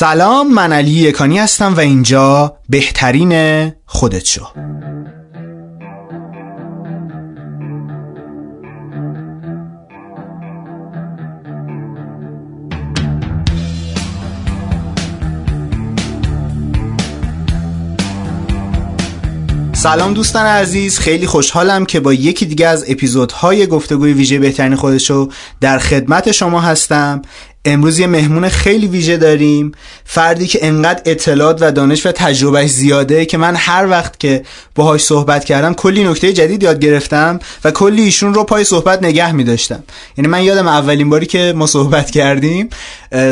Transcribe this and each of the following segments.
سلام من علی یکانی هستم و اینجا بهترین خودت شو. سلام دوستان عزیز خیلی خوشحالم که با یکی دیگه از اپیزودهای گفتگوی ویژه بهترین خودشو در خدمت شما هستم. امروز یه مهمون خیلی ویژه داریم فردی که انقدر اطلاعات و دانش و تجربهش زیاده که من هر وقت که باهاش صحبت کردم کلی نکته جدید یاد گرفتم و کلی ایشون رو پای صحبت نگه می داشتم یعنی من یادم اولین باری که ما صحبت کردیم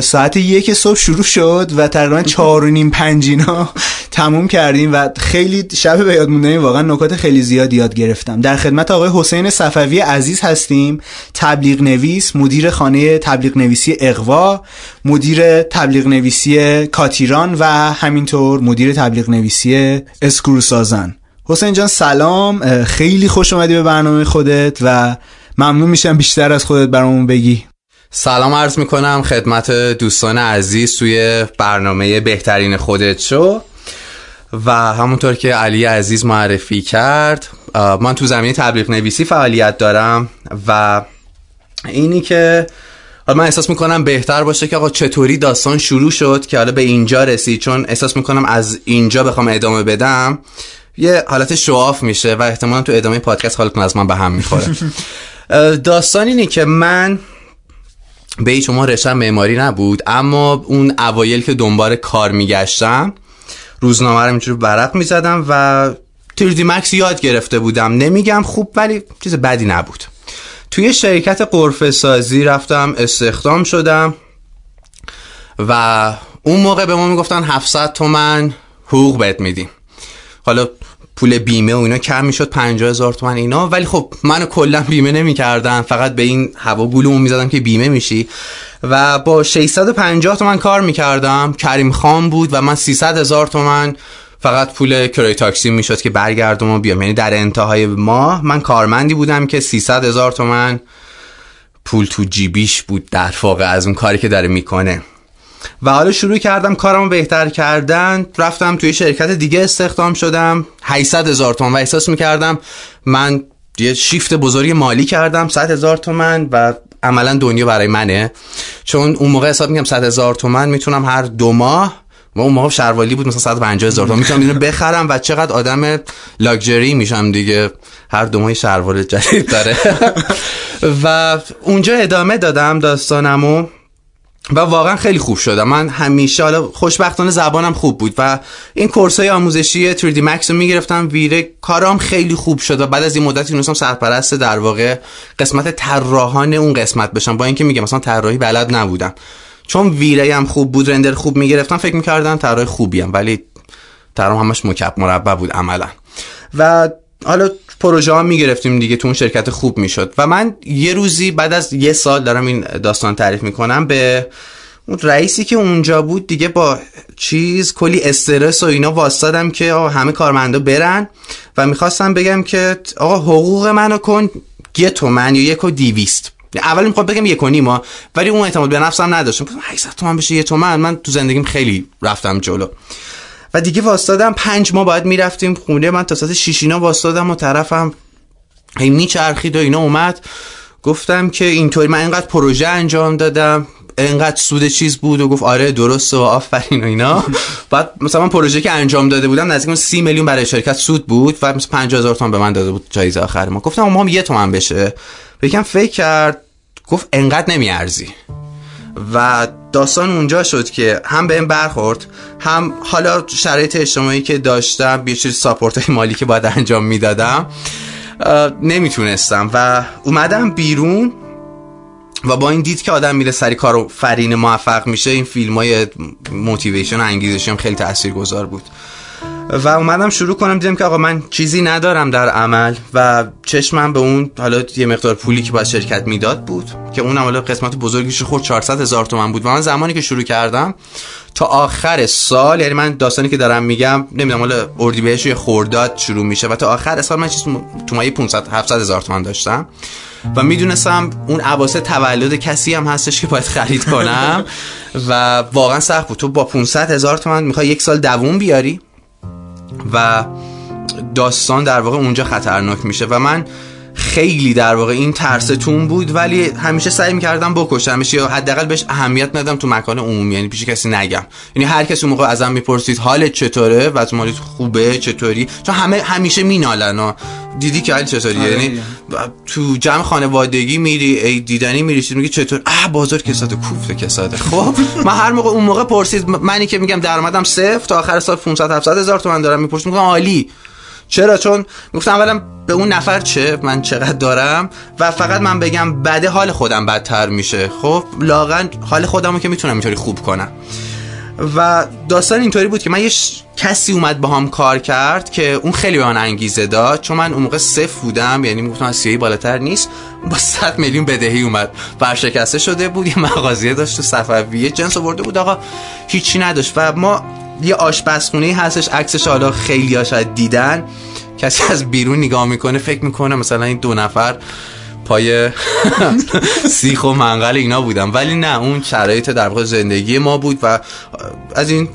ساعت یک صبح شروع شد و تقریبا چهار و نیم پنجینا تموم کردیم و خیلی شب به یاد موندنی واقعا نکات خیلی زیاد یاد گرفتم. در خدمت آقای حسین صفوی عزیز هستیم تبلیغ نویس مدیر خانه تبلیغ نویسی اقوا مدیر تبلیغ نویسی کاتیران و همینطور مدیر تبلیغ نویسی اسکرو سازن حسین جان سلام. خیلی خوش اومدی به برنامه خودت و ممنون میشم بیشتر از خودت برامون بگی. سلام عرض می‌کنم خدمت دوستان عزیز توی برنامه بهترین خودت شو. و همونطور که علی عزیز معرفی کرد من تو زمینه تبلیغ نویسی فعالیت دارم و اینی که من احساس می‌کنم بهتر باشه که آقا چطوری داستان شروع شد که حالا به اینجا رسید. چون احساس می‌کنم از اینجا بخوام ادامه بدم. یه حالت شواف میشه و احتمالا تو ادامه پادکست حالتون از من به هم می‌خوره. داستان اینه که من به هیچ شما رشتم معماری نبود اما اون اوایل که دنبال کار میگشتم روزنامه رو اینجوری برق می‌زدم و تریدی مکس یاد گرفته بودم. نمیگم خوب ولی چیز بدی نبود. توی شرکت قرفه سازی رفتم استخدام شدم و اون موقع به ما می‌گفتن 700 تومن حقوق بهت میدیم. حالا پول بیمه و اینا کم می‌شد 50 هزار تومن اینا. ولی خب منو کلا بیمه نمی‌کردن فقط به این هوا گولمون می‌زدم که بیمه میشی. و با 650 تومن کار می‌کردم. کریم خان بود و من 300 هزار تومن فقط پول کرای تاکسی می‌شد که برگردم و بیام. یعنی در انتهای ماه من کارمندی بودم که 300 هزار تومن پول تو جیبیش بود در واقع از اون کاری که داره می‌کنه. و حالا شروع کردم کارمو بهتر کردن. رفتم توی شرکت دیگه استخدام شدم. 800 هزار تومن. و احساس می‌کردم من یه شیفت بزرگی مالی کردم. 100 هزار تومن و عملا دنیا برای منه. چون اون موقع حساب می‌کنم 100 هزار تومن می‌تونم هر دو ماه و اون موقع شروالی بود مثلا 150 هزار تومن می‌تونم اینو بخرم و چقدر آدم لاکچری میشم دیگه. هر دو ماه شروال جدید داره. و اونجا ادامه دادم داستانمو و واقعا خیلی خوب شدم من همیشه حالا خوشبختانه زبانم خوب بود و این کورس های آموزشی 3D Max رو می‌گرفتم. ویره کارام خیلی خوب شد و بعد از این مدتی تونستم سرپرست در واقع قسمت طراحان اون قسمت بشم. با اینکه میگم مثلا طراحی بلد نبودم. چون ویره هم خوب بود رندر خوب می‌گرفتم فکر می‌کردم طراح خوبیم ولی طراح همش مکب مربع بود عملا. و حالا پروژه ها می‌گرفتیم دیگه تو اون شرکت خوب می‌شد. و من یه روزی بعد از یه سال دارم این داستان تعریف می‌کنم به اون رئیسی که اونجا بود دیگه با چیز کلی استرس و اینا واسطادم که همه کارمندا برن و می‌خواستم بگم که آقا حقوق منو کن یه تومن یا یک و دیویست اول می‌خوام بگم یک و نیما ولی اون اعتماد به نفسم نداشتم. 800 تومن بشه یه تومن. من تو زندگیم خیلی رفتم جلو. و دیگه واسطادم پنج ما باید می‌رفتیم خونه. من تا ساعت شیش اینا واسطادم و طرفم هی میچرخید و اینا اومد. گفتم که اینطوری. من اینقدر پروژه انجام دادم. اینقدر سود چیز بود و گفت آره درسته و آفرین و اینا. بعد مثلا من پروژه که انجام داده بودم نزدیک 30 میلیون برای شرکت سود بود و مثلا 50000 تومان به من داده بود جایزه آخر ما. گفتم ما هم یه تومن بشه. یکم فکر کرد گفت انقدر نمیارزی. و داستان اونجا شد که هم به این برخورد هم حالا شرایط اجتماعی که داشتم یه چیز ساپورت مالی که باید انجام می‌دادم نمی‌تونستم. و اومدم بیرون و با این دید که آدم میره سری کار و فرین موفق میشه این فیلم های موتیویشن و انگیزشی هم خیلی تأثیر گذار بود. و اومدم شروع کنم دیدم که آقا من چیزی ندارم در عمل و چشمم به اون حالا یه مقدار پولی که باید شرکت می‌داد بود که اون حالا قسمت بزرگیش خورد 400 هزار تومن بود. و من زمانی که شروع کردم تا آخر سال یعنی من داستانی که دارم میگم نمی‌دونم حالا اردیبهشت یا خورداد شروع میشه و تا آخر سال من چیز تو مایه 500 700 هزار تومان داشتم و می‌دونستم اون عواسه تولد کسی هم هستش که باید خرید کنم و واقعا سخت بود. تو با 500 هزار تومن می‌خوای یک سال دووم بیاری؟ و داستان در واقع اونجا خطرناک میشه. و من خیلی در واقع این ترستون بود ولی همیشه سعی می‌کردم بکشمش یا حداقل بهش اهمیت ندم تو مکان عمومی یعنی پیش کسی نگم. یعنی هر کسی اون موقع ازم می‌پرسید حالت چطوره؟ و خوبه؟ چطوری؟ چون همه همیشه مینالن. دیدی که حال چطوری آره یعنی تو جمع خانوادگی میری ای دیدنی میری میگی چطور؟ اه بازار کساده کوفته کساده. خب من هر موقع اون موقع پرسید منی که میگم درآمدم صفر تا آخر سال 500 700 هزار تومان دارم می‌پرسید میگم عالی. چرا؟ چون گفتم اولا به اون نفر چه؟ من چقدر دارم؟ و فقط من بگم بده حال خودم بدتر میشه. خب لاغن حال خودمو که می‌تونم اینطوری خوب کنم. و داستان اینطوری بود که من یه کسی اومد با هم کار کرد که اون خیلی به من انگیزه داد. چون من اون موقع صفر بودم یعنی می‌گفتم از بالاتر نیست. با 100 میلیون بدهی اومد. ورشکسته شده بود یه مغازیه داشت تو صفویه. جنس آورده بود. آقا هیچی نداشت. و ما یه آشپزخونه هستش عکسش حالا خیلی ها شاید دیدن. کسی از بیرون نگاه می‌کنه فکر می‌کنه مثلا این دو نفر پای سیخ و منقل اینا بودم ولی نه اون شرایط در واقع زندگی ما بود و از این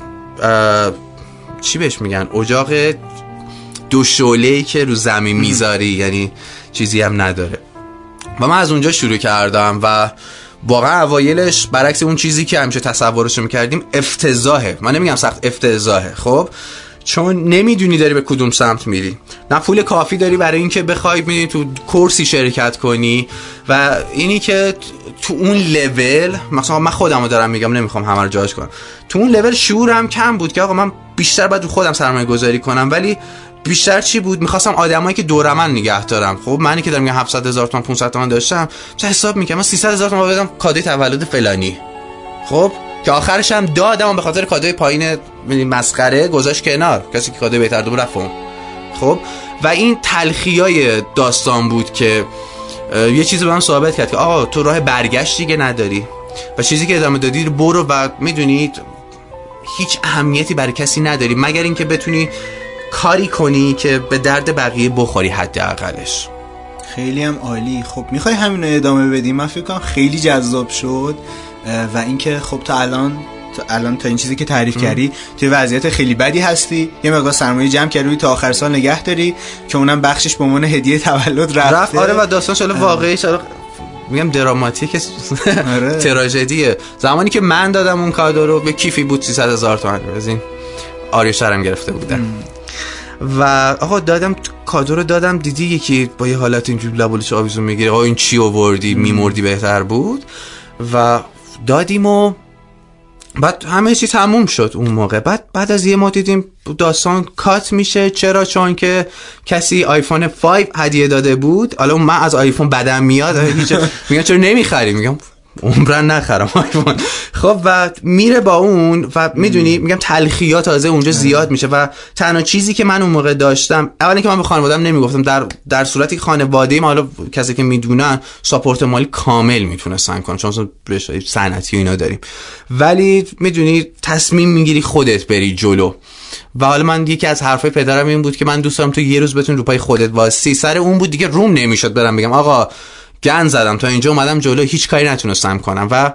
چی بهش میگن؟ اجاق دو شعله که رو زمین می‌ذاری یعنی چیزی هم نداره. و من از اونجا شروع کردم و واقعا اوایلش برعکس اون چیزی که همیشه تصورش می‌کردیم افتضاحه. من نمیگم سخت افتضاحه. خب؟ چون نمی‌دونی داری به کدوم سمت میری. نه پول کافی داری برای اینکه بخوای می‌دونی تو کورسی شرکت کنی و اینی که تو اون لول مثلا من خودم رو دارم میگم نمی‌خوام همه رو جاش کنم. تو اون لول شعورم کم بود که آقا من بیشتر باید رو خودم سرمایه گذاری کنم ولی بیشتر چی بود؟ می‌خواستم آدمایی که دور من نگه دارم. خب منی که دارم میگم 700 هزار تومان 500 تومان داشتم چه حساب می‌کنم من 300 هزار تومان بدم کادوی تولد فلانی. خب که آخرش هم دادم به خاطر کادوی پایین مسخره گذاشت کنار. کسی که کادوی بهتر دو رفت خب و این تلخیای داستان بود که یه چیزی به من ثابت کرد که آقا تو راه برگشت دیگه نداری. و چیزی که ادامه دادی برو و می‌دونید هیچ اهمیتی برای کسی نداری. مگر اینکه بتونی کاری کنی که به درد بقیه بخوری حداقلش. خیلی هم عالی. خب می‌خوای همین رو ادامه بدیم؟ من فکر کنم خیلی جذاب شد. و اینکه خب تا الان تا الان تا این چیزی که تعریف کردی توی وضعیت خیلی بدی هستی. یه مقدار سرمایه جمع کردی تا آخر سال نگه داری که اونم بخشش به عنوان هدیه تولد رفته. رفت. آره و داستان شده واقعی شده میگم دراماتیک. آره. تراژدیه. زمانی که من دادم اون کادو رو به کیفی بود 300 هزار تومان از این آریو شرم گرفته بودم. و آقا دادم کادو رو دادم دیدی یکی با یه حالت اینجوری لبولش آویزون می‌گیره. آقا این چی آوردی؟ میمردی بهتر بود؟ و دادیم و بعد همه چی تموم شد اون موقع. بعد بعد از یه ما دیدیم داستان کات میشه. چرا؟ چون که کسی آیفون 5 هدیه داده بود. حالا من از آیفون بدم میاد. میگم چرا نمی‌خری؟ میگم عمرن نخرم. آیفون خب و میره با اون و می‌دونی میگم تلخیات تازه اونجا زیاد میشه و تنها چیزی که من اون موقع داشتم اولی که من به خانوادم نمی‌گفتم در در صورتی که خانواده ما حالا کسی که می‌دونن ساپورت مالی کامل می‌تونستن کنن چون صنعتی و اینا داریم. ولی می‌دونی تصمیم می‌گیری خودت بری جلو. و حالا من یکی از حرفای پدرم این بود که من دوست دارم تو یه روز بتونی رو پای خودت واسی سر اون بود دیگه روم نمی‌شد برم بگم آقا گند زدم. تا اینجا اومدم جلو. هیچ کاری نتونستم کنم. و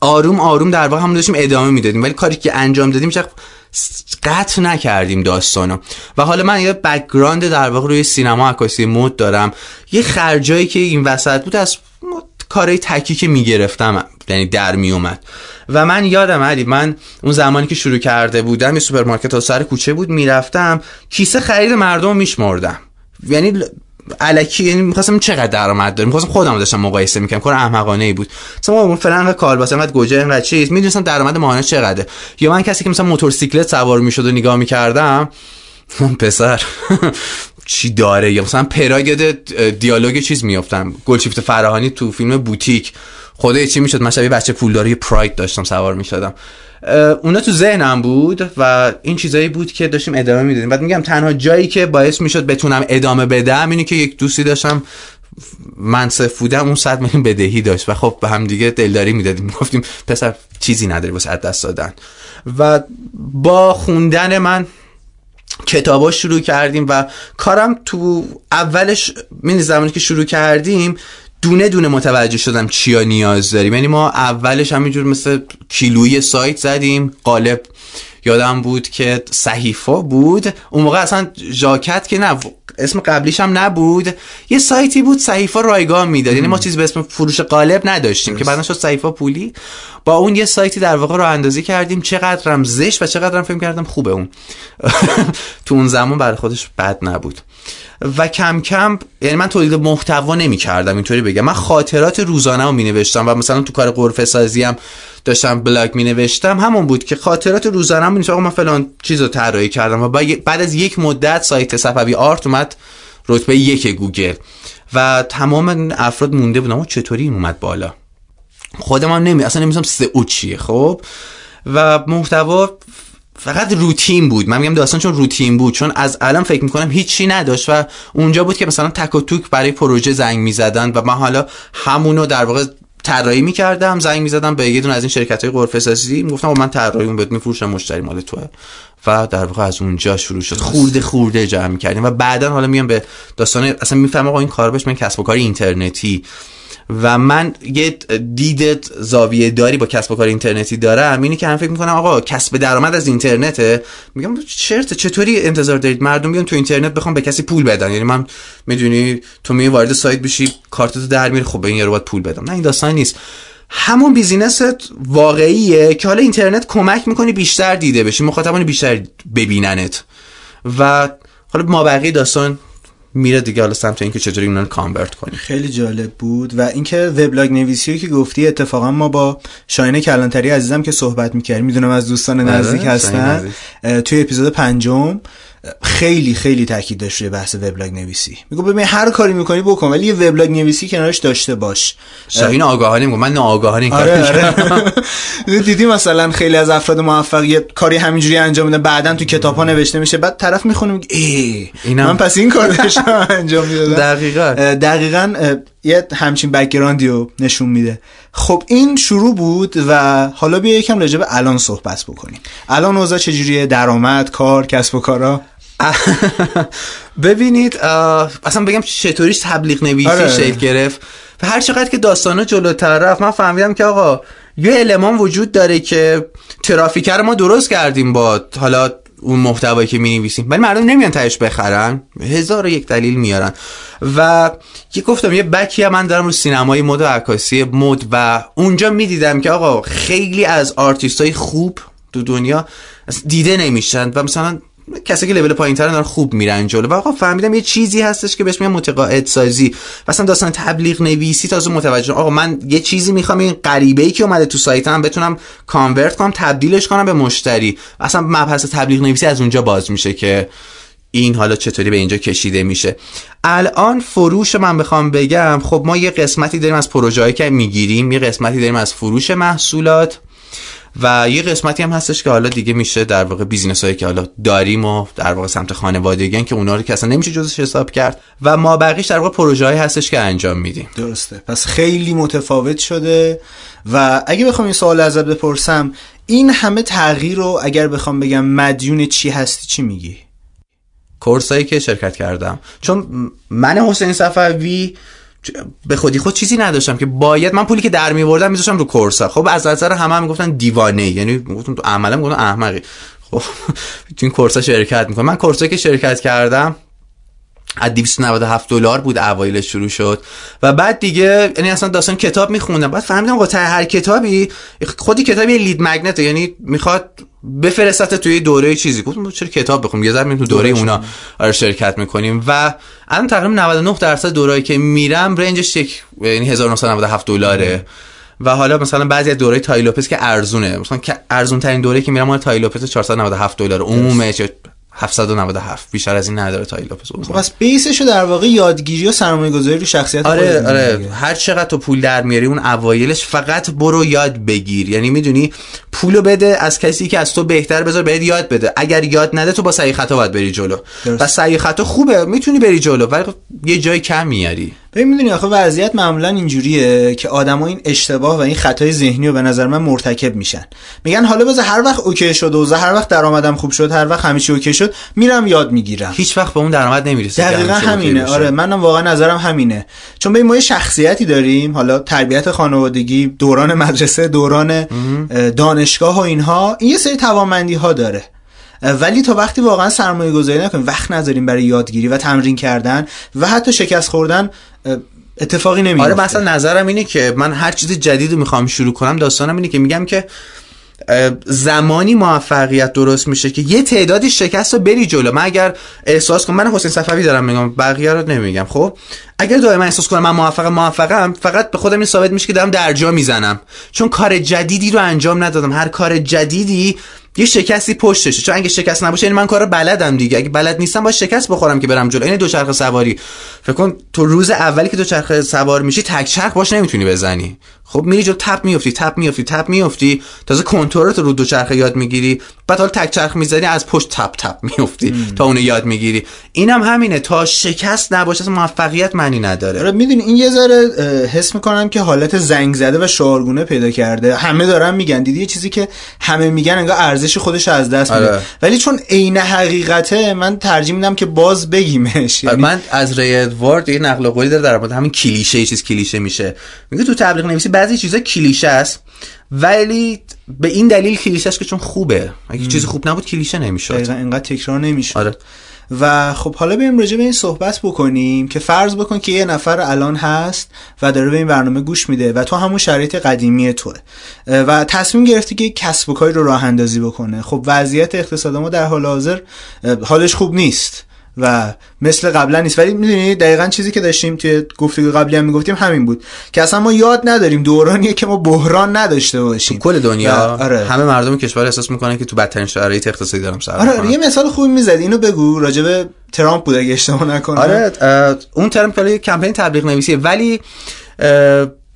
آروم آروم در واقع هم داشتیم ادامه می‌دادیم. ولی کاری که انجام دادیم چه قطع نکردیم داستانو. و حالا من یه background در واقع روی سینما عکاسی مد دارم. یه خرجایی که این وسط بود از کارهای تکی که می‌گرفتم. یعنی در میومد و من یادم علی من اون زمانی که شروع کرده بودم یه سوپرمارکت ها سر کوچه بود می‌رفتم کیسه خرید مردم میشمردم. یعنی الکی یعنی می‌خواستم چقدر درآمد داریم می‌خواستم خودم داشتم مقایسه می‌کنم کار احمقانه ای بود. مثلا اون فلان کالباس انقدر گوجه انقدر چیز. می‌دونستم درآمد ماهانه چقدره. یا من کسی که مثلا موتورسیکلت سوار می‌شد و نگاه می‌کردم پسر چی داره؟ یا مثلا پراگ دیالوگ چیز میافتم. گلشیفت فراهانی تو فیلم بوتیک. خدای چی می‌شد؟ من شبیه بچه پولداری پراید داشتم سوار می‌شدم. اونا تو ذهنم بود و این چیزایی بود که داشتیم ادامه می‌دادیم. بعد میگم تنها جایی که باعث می‌شد بتونم ادامه بدم اینه که یک دوستی داشتم من بودم اون 100 میلیون بدهی داشت و خب به هم دیگه دلداری می‌دادیم. گفتیم پسر چیزی نداری واسه دست دادن. و با خوندن من کتابا شروع کردیم و کارم تو اولش من زمانی که شروع کردیم دونه دونه متوجه شدم چیا نیاز داریم. یعنی ما اولش همینجور مثل کیلوی سایت زدیم. قالب یادم بود که صحیفه بود. اون موقع اصلا ژاکت که نه اسم قبلیش هم نبود. یه سایتی بود صحیفه رایگان می‌داد. یعنی ما چیزی به اسم فروش قالب نداشتیم که بعدا شد صحیفه پولی. با اون یه سایتی در واقع راه اندازی کردیم. چقدرم زشت و چقدرم فکر کردم خوبه اون. تو اون زمان برای خودش بد نبود. و کم کم یعنی من تولید محتوا نمی کردم اینطوری بگم. من خاطرات روزانه رو می نوشتم و مثلا تو کار غرفه سازی هم داشتم بلاگ می نوشتم همون بود که خاطرات روزانه می من فلان چیز رو طراحی کردم. و بعد از یک مدت سایت صفوی آرت اومد رتبه یک گوگل. و تمام افراد مونده بودم چطوری این اومد بالا؟ خودم هم نمی اصلا نمی‌دونم سئو چیه خب؟ و محتوا فقط روتین بود. من میگم داستان چون روتین بود چون از الان فکر می‌کنم هیچی نداشت و اونجا بود که مثلا تک و توک برای پروژه زنگ می‌زدن و من حالا همونو در واقع طراحی می‌کردم زنگ می‌زدم به یه دونه از این شرکت های قرفه سازی می‌گفتم من طراحی بهت میفروشم مشتری مال توه. و در واقع از اونجا شروع شد. خورده خورده جمع می‌کردیم و بعدا حالا میام به داستان اصلا می‌فهمم آقا این کار بهش من کسب و کار اینترنتی و من یه دید زاویه داری با کسب و کار اینترنتی دارم اینی که هم فکر می‌کنم آقا کسب درآمد از اینترنته. میگم چرت چطوری انتظار دارید؟ مردم بیان تو اینترنت بخوام به کسی پول بدن. یعنی من می‌دونی تو می وارد سایت بشی کارتتو در میره خب به این یارو باید پول بدم. نه این داستان نیست. همون بیزینست واقعیه که حالا اینترنت کمک می‌کنی بیشتر دیده بشی مخاطبان بیشتر ببیننت. و حالا ما بقیه داستان میره دیگه حالا سمت اینکه چطوری اونا رو کانورت کنیم. خیلی جالب بود و اینکه وبلاگ نویسی که گفتی اتفاقا ما با شاهین کلانتری عزیزم که صحبت می‌کردیم می‌دونم از دوستان آره، نزدیک هستن توی اپیزود پنجم خیلی خیلی تاکید داشت روی بحث وبلاگ نویسی. میگه ببین هر کاری می‌کنی بکن ولی یه وبلاگ نویسی کنارش داشته باش. شاهین آگاهانه میگه من ناآگاهانه این آره آره. دیدی مثلا خیلی از افراد موفق یه کاری همینجوری انجام میدن بعدا تو کتاب ها نوشته میشه بعد طرف می‌خونه میگه ای اینم... من پس این کار داشتم انجام می‌دادم. دقیقاً. دقیقاً یه همچین بکگراندی رو نشون میده. خب این شروع بود و حالا بیا یکم راجع به الان صحبت بکنیم. الان اوضاع چجوریه؟ درآمد کار کسب و کارا؟ ببینید اصلا بگم چطوریش تبلیغ نویسی آره. شکل گرفت. و هر چقدر که داستانو جلوتر رفت من فهمیدم که آقا یه المان وجود داره که ترافیکر ما درست کردیم با حالا اون محتوایی که می نویسیم ولی مردم نمیان تهش بخرن. هزار و یک دلیل میارن. و یه گفتم یه back ی من دارم رو سینمای مد و عکاسی مد و اونجا می‌دیدم که آقا خیلی از آرتیست های خوب تو دنیا دیده نمیشن. و مثلا کسی که لول پایین دارن خوب میرن جلو. و فهمیدم یه چیزی هستش که بهش میگن متقاعد سازی. مثلا داستان تبلیغ نویسی تازه متوجه. آقا من یه چیزی می‌خوام این غریبه ای که اومده تو سایتم بتونم convert کنم تبدیلش کنم به مشتری. اصلا مبحث تبلیغ نویسی از اونجا باز میشه که این حالا چطوری به اینجا کشیده میشه. الان فروش من بخوام بگم خب ما یه قسمتی داریم از پروژه که می‌گیریم یه قسمتی داریم از فروش محصولات. و یه قسمتی هم هستش که حالا دیگه میشه در واقع بیزینس هایی که حالا داریم و در واقع سمت خانوادگی که اونا رو که اصلا نمیشه جزش حساب کرد و ما بقیش در واقع پروژه هایی هستش که انجام میدیم. درسته. پس خیلی متفاوت شده و اگه بخوام این سوال ازت بپرسم این همه تغییر رو اگر بخوام بگم مدیون چی هستی چی میگی؟ کورسایی که شرکت کردم. چون من حسین صفوی به خودی خود چیزی نداشتم که باید من پولی که در میوردم میذاشتم رو کورسا. خب از نظر همه هم می‌گفتن دیوانه یعنی می‌گفتن تو عملا می‌گفتن احمقی. خب تو این کورسا شرکت می‌کنم. من کورسایی که شرکت کردم از 297 دلار بود اوایل شروع شد. و بعد دیگه یعنی اصلا داستان کتاب میخوندم. بعد فهمیدم با هر کتابی خودی کتابی lead magnet یعنی می‌خواد بفرستت توی دوره چیزی. گفتم چرا کتاب بخونم؟ یه ذره تو دوره اونا آره شرکت می‌کنیم. و الان تقریبا 99 درصد دورایی که میرم range ش یک یعنی 1997 دلاره. و حالا مثلا بعضی از دوره تای لوپز که ارزونه. مثلا که ارزون ترین دوره که میرم مال تای لوپز 497 دلار عمومه 797 بیشتر از این نداره تای لوپز خب پس base شو در واقع یادگیری و سرمایه گذاری رو شخصیت آره آره. هر چقدر تو پول در میاری اون اوایلش فقط برو یاد بگیر. یعنی می‌دونی پولو بده از کسی که از تو بهتر بذار بهت یاد بده. اگر یاد نده تو با سعی خطا باید بری جلو. و سعی خطا خوبه می‌تونی بری جلو ولی یه جای کم میاری. ببین می‌دونی آخه وضعیت معمولا اینجوریه که آدما این اشتباه و این خطای ذهنی رو به نظر من مرتکب میشن. میگن حالا بذار هر وقت okay شد و هر وقت درآمدم خوب شد هر وقت همیشه okay شد میرم یاد می‌گیرم. هیچ وقت به اون درآمد نمی‌رسه دقیقا همینه. آره منم واقعا نظرم همینه. چون به ما یه شخصیتی داریم حالا تربیت خانوادگی دوران مدرسه دوران دانشگاه و اینها این یه سری توانمندی ها داره ولی تا وقتی واقعا سرمایه گذاری نکنیم وقت نذاریم برای یادگیری و تمرین کردن و حتی شکست خوردن اتفاقی نمیفته آره مثلا نظرم اینه که من هر چیز جدید می‌خوام شروع کنم داستانم اینه که میگم که زمانی موفقیت درست میشه که یه تعدادی شکست رو بری جلو. من اگر احساس کنم من حسین صفوی دارم میگم بقیه رو نمیگم خب؟ اگر دائما احساس کنم من موفق موفقم فقط به خودم این ثابت میشه که دارم درجا می‌زنم. چون کار جدیدی رو انجام ندادم. هر کار جدیدی یه شکستی پشتشه. چون اگه شکست نباشه یعنی من کارو بلدم دیگه. اگه بلد نیستم با شکست بخورم که برم جلو. این دوچرخه سواری. فکر کن تو روز اولی که دوچرخه سوار میشی تک چرخ باش نمی‌تونی بزنی. خب میری جو تپ میافتی تپ میافتی تپ میافتی. تازه کنترل رو دوچرخه یاد می‌گیری. بعد حالا تک چرخ می‌زنی از پشت تپ تپ میافتی تا اونو یاد می‌گیری. اینم هم همینه. تا شکست نباشه موفقیت معنی نداره. آره می‌دونی این یه ذره حس می‌کنم که حالت زنگ زده و شعارگونه پیدا کرده. همه دارن میگن. دیدی یه چیزی که همه میگن انگار ارزش خودش از دست میده. آره. ولی چون عین حقیقته من ترجیح میدم که باز بگیمش. یعنی من از ری ادوارد یه نقل قولی داره در مورد همین کلیشه چیز کلیشه میشه. میگه تو تبلیغ نویسی بعضی چیزا کلیشه است ولی به این دلیل کلیشه است که چون خوبه. اگه چیز خوب نبود کلیشه نمی‌شد. دقیقاً اینقدر تکرار نمی‌شد. آره. و خب حالا بریم راجع به این صحبت بکنیم که فرض بکن که یه نفر الان هست و داره به این برنامه گوش میده و تو همون شرایط قدیمی توه. و تصمیم گرفتی که کسب و کاری رو راه اندازی بکنه. خب وضعیت اقتصاد ما در حال حاضر حالش خوب نیست. و مثل قبلا نیست. ولی می‌دونی دقیقا چیزی که داشتیم توی گفتگو قبلی هم می‌گفتیم همین بود که اصلا ما یاد نداریم دورانیه که ما بحران نداشته باشیم. کل دنیا آره. همه مردم کشور احساس می‌کنن که تو بدترین شرایط اقتصادی دارم سر آره, آره یه مثال خوبی می‌زد اینو بگو راجب ترامپ بود اگه اشتباه نکنم. آره اون ترامپ کلی کمپین تبلیغ نویسیه ولی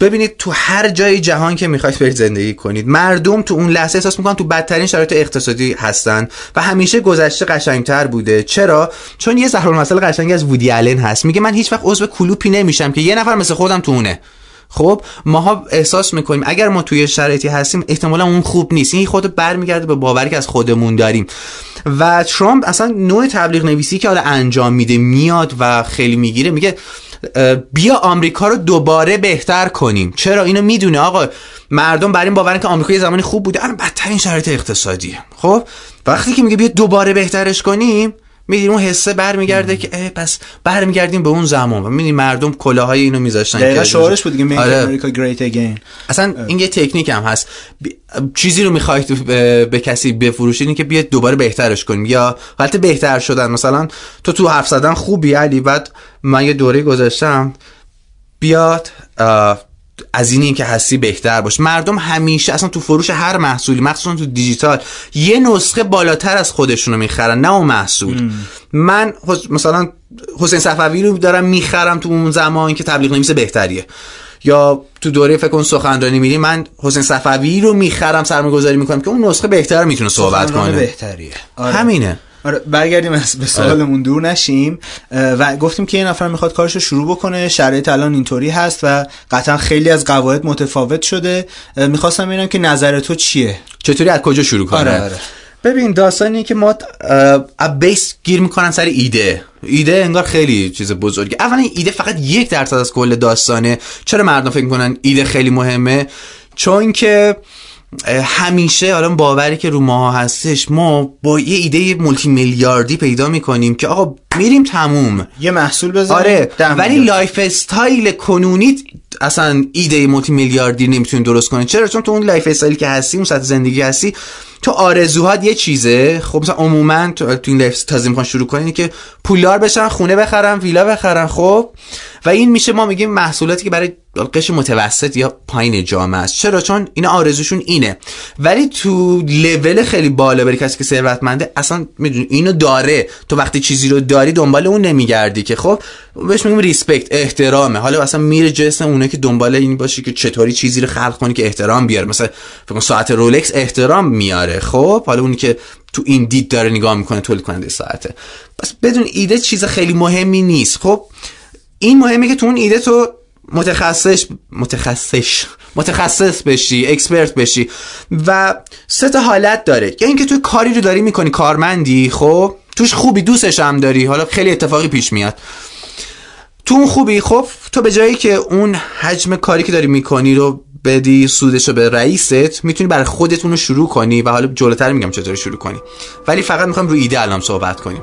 ببینید تو هر جای جهان که می‌خواید برید زندگی کنید مردم تو اون لحظه احساس می‌کنن تو بدترین شرایط اقتصادی هستن و همیشه گذشته قشنگتر بوده. چرا؟ چون یه ضرب المثل قشنگی از وودی آلن هست. میگه من هیچ وقت عضو کلوپی نمیشم که یه نفر مثل خودم تو اونه. خب ماها احساس می‌کنیم اگر ما توی شرایطی هستیم احتمالا اون خوب نیست. این خود برمیگرده به باوری که از خودمون داریم. و ترامپ اصلا نوع تبلیغ نویسی که حالا انجام میده میاد و خیلی می‌گیره میگه بیا آمریکا رو دوباره بهتر کنیم. چرا؟ اینو می‌دونه آقا. مردم بر این باورن که آمریکا یه زمانی خوب بوده. الان بدترین شرایط اقتصادیه. خب؟ وقتی که میگه بیا دوباره بهترش کنیم میدین اون حسه برمیگرده که اه پس برمیگردیم به اون زمان. و میدین مردم کلاهای اینو میذاشتن دقیقا شعارش بود دیگه آره. امریکا گریت اگین اصلا این یه تکنیک هم هست. چیزی رو می‌خواید به کسی بفروشین که بیاد دوباره بهترش کنیم یا حالت بهتر شدن مثلا تو تو حرف زدن خوبی علی بعد من یه دوره گذاشتم. بیاد از اینی که هستی بهتر باش. مردم همیشه اصلا تو فروش هر محصولی مخصوصا تو دیجیتال یه نسخه بالاتر از خودشونو می‌خرن نه اون محصول. من مثلا حسین صفوی رو دارم می‌خرم تو اون زمان که تبلیغ نویس بهتریه. یا تو دوره فکر کن سخنرانی میری من حسین صفوی رو می‌خرم سرمایه‌گذاری گذاری می‌کنم که اون نسخه بهتر می‌تونه صحبت کنه. بهتریه. آره. همینه. آره برگردیم از به سوالمون دور نشیم. و گفتیم که یه نفر می‌خواد کارش رو شروع بکنه. شرایط الان اینطوری هست و قطعا خیلی از قواعد متفاوت شده. می‌خواستم ببینم که نظر تو چیه؟ چطوری؟ از کجا شروع کنه آره آره. ببین داستانی که ما بیس گیر می‌کنن سر ایده. ایده انگار خیلی چیز بزرگه. اولا ایده فقط یک درصد از کل داستانه. چرا مردم فکر می‌کنن ایده خیلی مهمه؟ چون که همیشه حالا باوری که رو ما هستش ما با یه ایده multi میلیاردی پیدا می‌کنیم که آقا میریم تموم. یه محصول بزنیم آره ولی lifestyle کنونی اصلا ایده multi میلیاردی نمی‌تونی درست کنی. چرا؟ چون تو اون lifestyle ی که هستی اون سطح زندگی هستی تو آرزوهات یه چیزه؟ خب مثلا عموما تو, این life تازه می‌خوان شروع کنی که پولدار بشن خونه بخرن ویلا بخرن خب؟ و این میشه ما میگیم محصولاتی که برای قشر متوسط یا پایین جامعه است. چرا؟ چون اینا آرزوشون اینه. ولی تو لول خیلی بالا بری کسی که ثروتمنده اصلا می‌دونی اینو داره. تو وقتی چیزی رو داری دنبال اون نمیگردی که خب؟ بهش میگیم ریسپکت احترامه. حالا اصلا میره جسم اونه که دنبال این باشی که چطوری چیزی رو خلق کنی که احترام بیاره. مثلا فکر ساعت رولکس احترام میاره. خب حالا اونی که تو این دید داره نگاه می‌کنه تولید کننده ساعته. بس بدون ایده چیز خیلی مهمی نیست. خب این مهمه که تو اون ایده تو متخصص متخصص متخصص بشی اکسپرت بشی و سه تا حالت داره. یا اینکه تو کاری رو داری می‌کنی کارمندی خب توش خوبی دوستش هم داری. حالا خیلی اتفاقی پیش میاد. تو اون خوبی؟ خب تو به جایی که اون حجم کاری که داری می‌کنی رو بدی سودش رو به رئیست می‌تونی برای خودتون رو شروع کنی و حالا جلوتر میگم چطوری شروع کنی. ولی فقط می‌خوام رو ایده الان صحبت کنیم.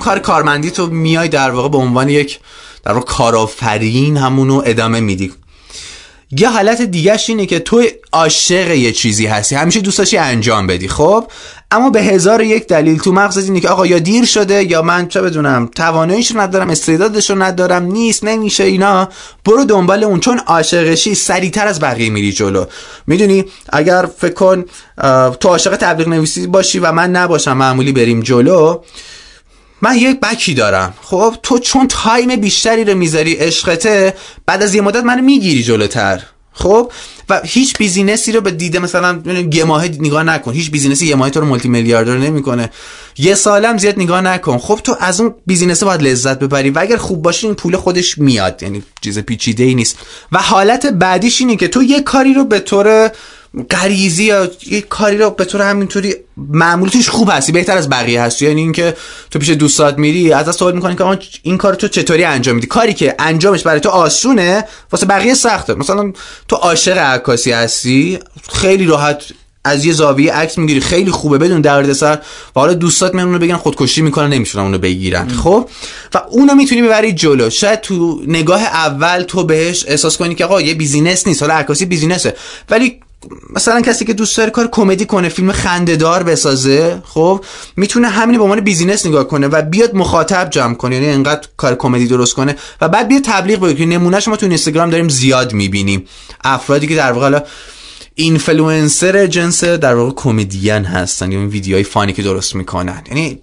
کار کارمندی تو میای در واقع به عنوان یک در واقع کارآفرین همونو ادامه میدی. یه حالت دیگهش اینه که تو عاشق یه چیزی هستی. همیشه دوست داشتی انجام بدی خب؟ اما به هزار یک دلیل تو مغزت اینه که آقا یا دیر شده یا من چه بدونم تواناییش رو ندارم استعدادش ندارم نیست نمیشه اینا. برو دنبال اون چون عاشقشی سریعتر از بقیه میری جلو. می‌دونی؟ اگر فکر کن تو عاشق تبلیغ نویسی باشی و من نباشم معمولی بریم جلو. من یک back ی دارم. خب تو چون time بیشتری رو می‌ذاری عشقته بعد از یه مدت منو می‌گیری جلوتر. خب و هیچ business ی رو به دیده مثلا ماه نگاه نکن. هیچ business ی یه ماه تو رو multi میلیاردر نمی‌کنه. یه سالم زیاد نگاه نکن. خب تو از اون business باید لذت ببری. و اگر خوب باشی این پول خودش میاد. یعنی چیز پیچیده ای نیست. و حالت بعدیش اینه که تو یه کاری رو به طور غریزی یا یه کاری رو به طور همینطوری معمولی توش خوب هستی بهتر از بقیه هستی. یعنی اینکه تو پیش دوستات میری از سوال می‌کنی که این کار تو چطوری انجام میدی؟ کاری که انجامش برای تو آسونه واسه بقیه سخته. مثلا تو عاشق عکاسی هستی خیلی راحت از یه زاویه عکس می‌گیری خیلی خوبه بدون دردسر. و حالا دوستات میان اونو بگن خودکشی می‌کنن نمیشونن اونو بگیرن. خب؟ و اونو می‌تونی ببری جلو. شاید تو نگاه اول تو بهش احساس کنی که آقا یه بیزینس نیست حالا عکاسی بیزینسه. ولی مثلا کسی که دوست داره کار کمدی کنه فیلم خندهدار بسازه خب می‌تونه همین به عنوان business نگاه کنه و بیاد مخاطب جمع کنه یعنی انقدر کار کمدی درست کنه و بعد بیاد تبلیغ بکنه. نمونهش ما تو اینستاگرام داریم زیاد می‌بینیم. افرادی که در واقع اینفلوئنسر جنس در واقع کمدین هستن. یا این ویدیوهای funny که درست می‌کنن. یعنی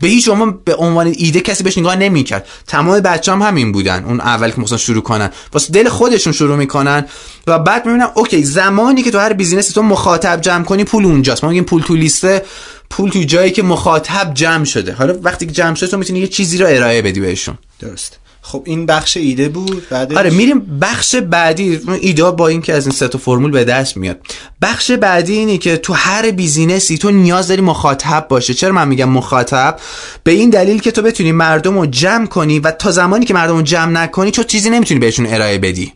به هیچ عنوان به عنوان ایده کسی بهش نگاه نمی‌کرد. تمام بچه هم همین بودن اون اول که مثلا شروع کنن. واسه دل خودشون شروع می‌کنن و بعد می‌بینن okay زمانی که تو هر business ی تو مخاطب جمع کنی پول اونجاست. ما میگیم پول تو لیسته پول تو جایی که مخاطب جمع شده. حالا وقتی که جمع شده تو می‌تونی یه چیزی رو ارائه بدی بهشون. درست. خب این بخش ایده بود بعدش آره میریم بخش بعدی ایده با اینکه از این سه تا فرمول به دست میاد. بخش بعدی اینه که تو هر business ی تو نیاز داری مخاطب باشه. چرا من میگم مخاطب؟ به این دلیل که تو بتونی مردم رو جمع کنی و تا زمانی که مردم رو جمع نکنی تو چیزی نمی‌تونی بهشون ارائه بدی.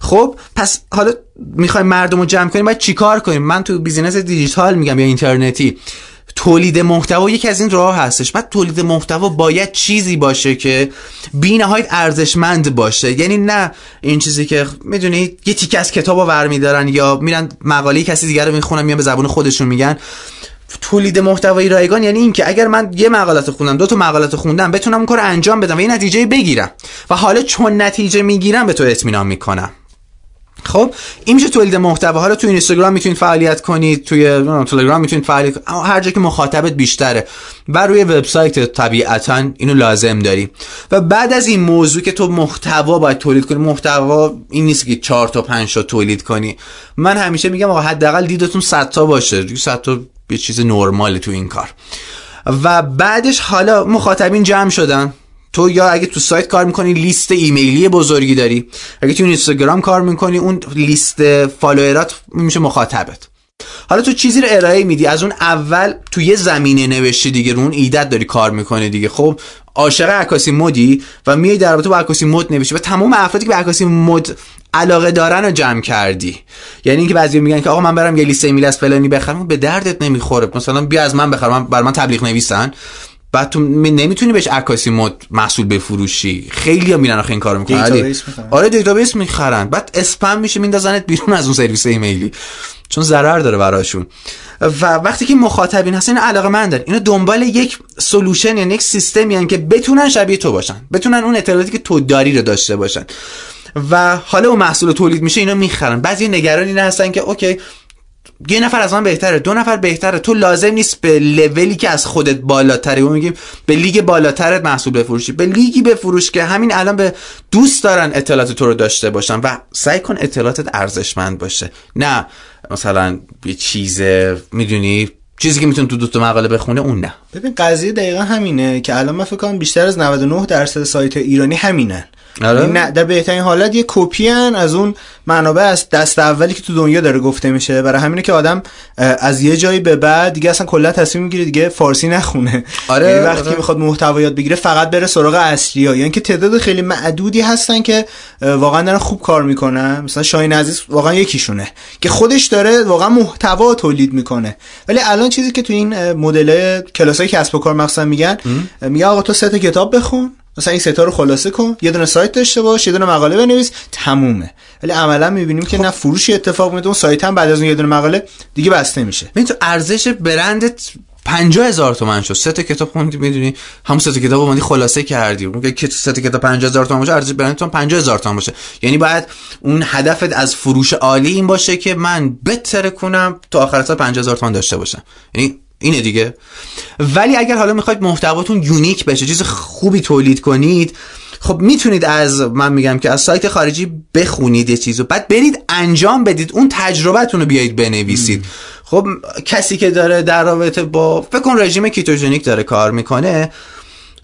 خب پس حالا می‌خوایم مردم رو جمع کنیم باید چیکار کنیم من تو business دیجیتال میگم یا اینترنتی. تولید محتوا یکی از این راه هستش. بعد تولید محتوا باید چیزی باشه که بی نهایت ارزشمند باشه. یعنی نه این چیزی که می‌دونید یه تیکه از کتابو برمیدارن یا میرن مقاله کسی دیگر رو می‌خونن میان به زبون خودشون میگن. تولید محتوای رایگان یعنی اینکه اگر من یه مقالت خوندم دو تا مقالت خوندم بتونم اون کار انجام بدم و یه نتیجه بگیرم. و حالا چون نتیجه می‌گیرم به تو اطمینان می‌کنم. خب این میشه تولید محتوا. حالا تو اینستاگرام می‌تونید فعالیت کنید توی تلگرام می‌تونید فعالیت کنید. هر جا که مخاطبت بیشتره. و روی وبسایت طبیعتا اینو لازم داری. و بعد از این موضوع که تو محتوا باید تولید کنی محتوا این نیست که 4 تا 5 تا تولید کنی. من همیشه میگم آقا حداقل دیدتون 100 تا باشه. 100 تا یه چیز نرماله تو این کار. و بعدش حالا مخاطبین جمع شدن. تو یا اگه تو سایت کار می‌کنی لیست ایمیلی بزرگی داری. اگه تو اینستاگرام کار می‌کنی اون لیست follower ات میشه مخاطبت. حالا تو چیزی رو ارائه میدی از اون اول تو یه زمینه نوشتی دیگه رو اون ایدت داری کار می‌کنه دیگه. خب عاشق عکاسی مدی و میای در رابطه با عکاسی مد نوشتی و تمام افرادی که به عکاسی مد علاقه دارن رو جمع کردی. یعنی اینکه بعضی میگن که آقا من برم یه لیست ایمیل از فلانی بخرم به دردت نمی‌خوره. مثلا بیا از من بخرم بر من تبلیغ نویسن. بعد تو نمی‌تونی بهش عکاسی مد محصول بفروشی. خیلی ها میرن آخه این کارو می‌کنن. آره دیتابیس می‌خرن. بعد اسپم میشه میندازنت بیرون از اون سرویس ایمیلی. چون ضرر داره براشون. و وقتی که مخاطبین هستن علاقه من دارن اینا دنبال یک solution یعنی یک سیستمی یعنی که بتونن شبیه تو باشن. بتونن اون اطلاعاتی که تو داری رو داشته باشن. و حالا اون محصول تولید میشه اینا می‌خرن. بعضی نگرانی نه هستن که OK یه نفر از من بهتره دو نفر بهتره. تو لازم نیست به لولی که از خودت بالاتره و میگیم به لیگ بالاترت محصول بفروشی. به لیگی بفروش که همین الان به دوست دارن اطلاعات تو رو داشته باشن و سعی کن اطلاعاتت ارزشمند باشه. نه مثلا یه چیز می‌دونی چیزی که می‌تونه تو دو تا مقاله بخونه اون نه. ببین قضیه دقیقا همینه که الان من فکر کنم بیشتر از 99 درصد سایت ایرانی همینن. آره؟ نه در بهترین حالت یه کپی از اون منابع از دست اولی که تو دنیا داره گفته میشه. برای همینه که آدم از یه جایی به بعد دیگه اصلا کلا تصمیم می‌گیره دیگه فارسی نخونه. آره یعنی وقتی آره. که می‌خواد محتوا یاد بگیره فقط بره سراغ اصلی ها. یعنی که تعداد خیلی معدودی هستن که واقعا دارن خوب کار می‌کنن. مثلا شاهین عزیز واقعا یکیشونه. که خودش داره واقعا محتوا تولید می‌کنه. ولی الان چیزی که تو این مدل کلاسای کسب و کار مثلا میگن میگه آقا تو سه تا کتاب بخون. مثلا این ستا رو خلاصه کن یه دونه سایت داشته باش یه دونه مقاله بنویس. تمومه. ولی عملا می‌بینیم که نه فروشی اتفاق میفته اون سایت هم بعد از اون یه دونه مقاله دیگه بسته میشه. ببین تو ارزش برندت پنجاه هزار تومن شد. سه تا کتاب خوندی می‌دونی. همون سه تا کتاب اومدی خلاصه کردی. اون که سه تا کتاب 50000 تومن باشه ارزش برندتون 50000 تومن باشه. یعنی باید اون هدفت از فروش عالی این باشه که من بتره کنم تا آخر سال 50000 تومن داشته باشم. یعنی اینه دیگه. ولی اگر حالا می‌خواید محتواتون unique بشه چیز خوبی تولید کنید خب می‌تونید از من میگم که از سایت خارجی بخونید یه چیزو. بعد برید انجام بدید اون تجربتون رو بیایید بنویسید. خب کسی که داره در رابطه با فکر کن رژیم کیتوژنیک داره کار می‌کنه.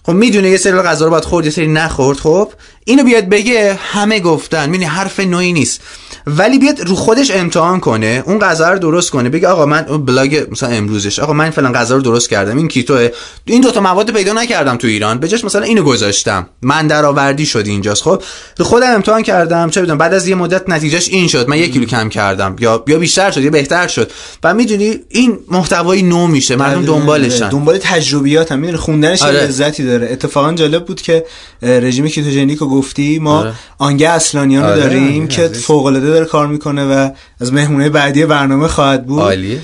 خب می‌دونه یه سری غذا رو باید خورد یه سری نخورد. خب اینو بیاد بگه همه گفتن. می‌دونی حرف نویی نیست. ولی بیاد رو خودش امتحان کنه اون غذا رو درست کنه. بگه آقا من بلاگ مثلا امروزش آقا من فلان غذا رو درست کردم این کیتو این دوتا مواد پیدا نکردم تو ایران بجاش مثلا اینو گذاشتم. من درآوردی شد اینجاست. خب رو خودم امتحان کردم. چه بدونم بعد از یه مدت نتیجهش این شد. من یک کیلو کم کردم. یا یا بیشتر شد یا بهتر شد. و می‌دونی این محتوای نو میشه. مردم دنبالشن. دنبال تجربیات هم. می‌دونی خوندنش آره. لذتی داره. اتفاقا جالب بود که رژیم کیتوژنیک رو گفتی. ما آره. آنگه اصلانیان رو آره. داریم که فوق العاده داره کار می‌کنه و از مهمونه بعدی برنامه خواهد بود. عالیه